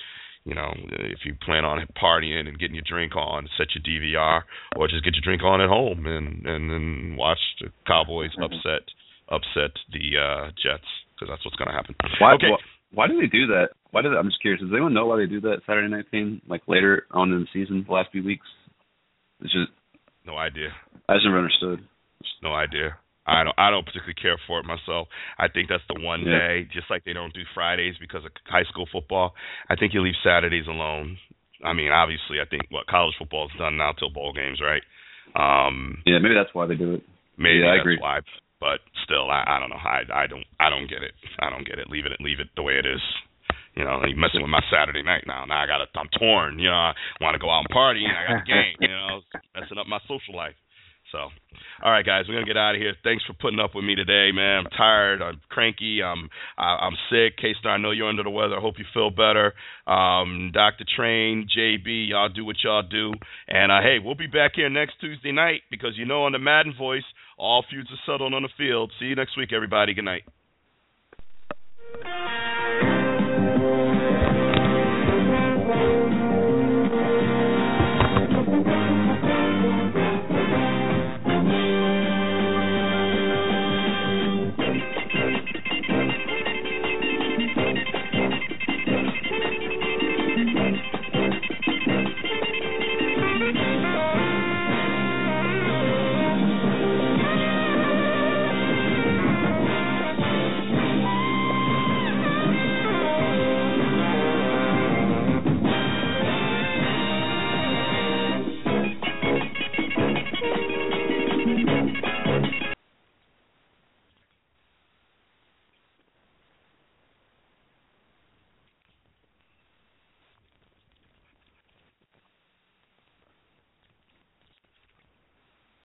you know, if you plan on partying and getting your drink on, set your DVR, or just get your drink on at home and and then watch the Cowboys upset upset the uh, Jets because that's what's going to happen.
Why,
okay.
why why do they do that? Why they, I'm just curious. Does anyone know why they do that Saturday night thing? Like later on in the season, the last few weeks. It's just
No idea.
I just never understood.
No idea. I I don't I don't particularly care for it myself. I think that's the one
Yeah.
day, just like they don't do Fridays because of high school football. I think you leave Saturdays alone. I mean, obviously, I think what college football is done now till bowl games, right? Um,
Yeah, maybe that's why they do it.
maybe
Yeah, I
that's
agree.
why, but still, I, I don't know. I I don't I don't get it. I don't get it. Leave it leave it the way it is. You know, you messing with my Saturday night now. Now I got to I'm torn. You know, I want to go out and party, and I got a game. You know, messing up my social life. So, all right, guys, we're gonna get out of here. Thanks for putting up with me today, man. I'm tired. I'm cranky. I'm I, I'm sick. K Star, I know you're under the weather. I hope you feel better. Um, Dr. Train, JB, y'all do what y'all do. And uh, hey, we'll be back here next Tuesday night because you know on the Madden Voice, all feuds are settled on the field. See you next week, everybody. Good night.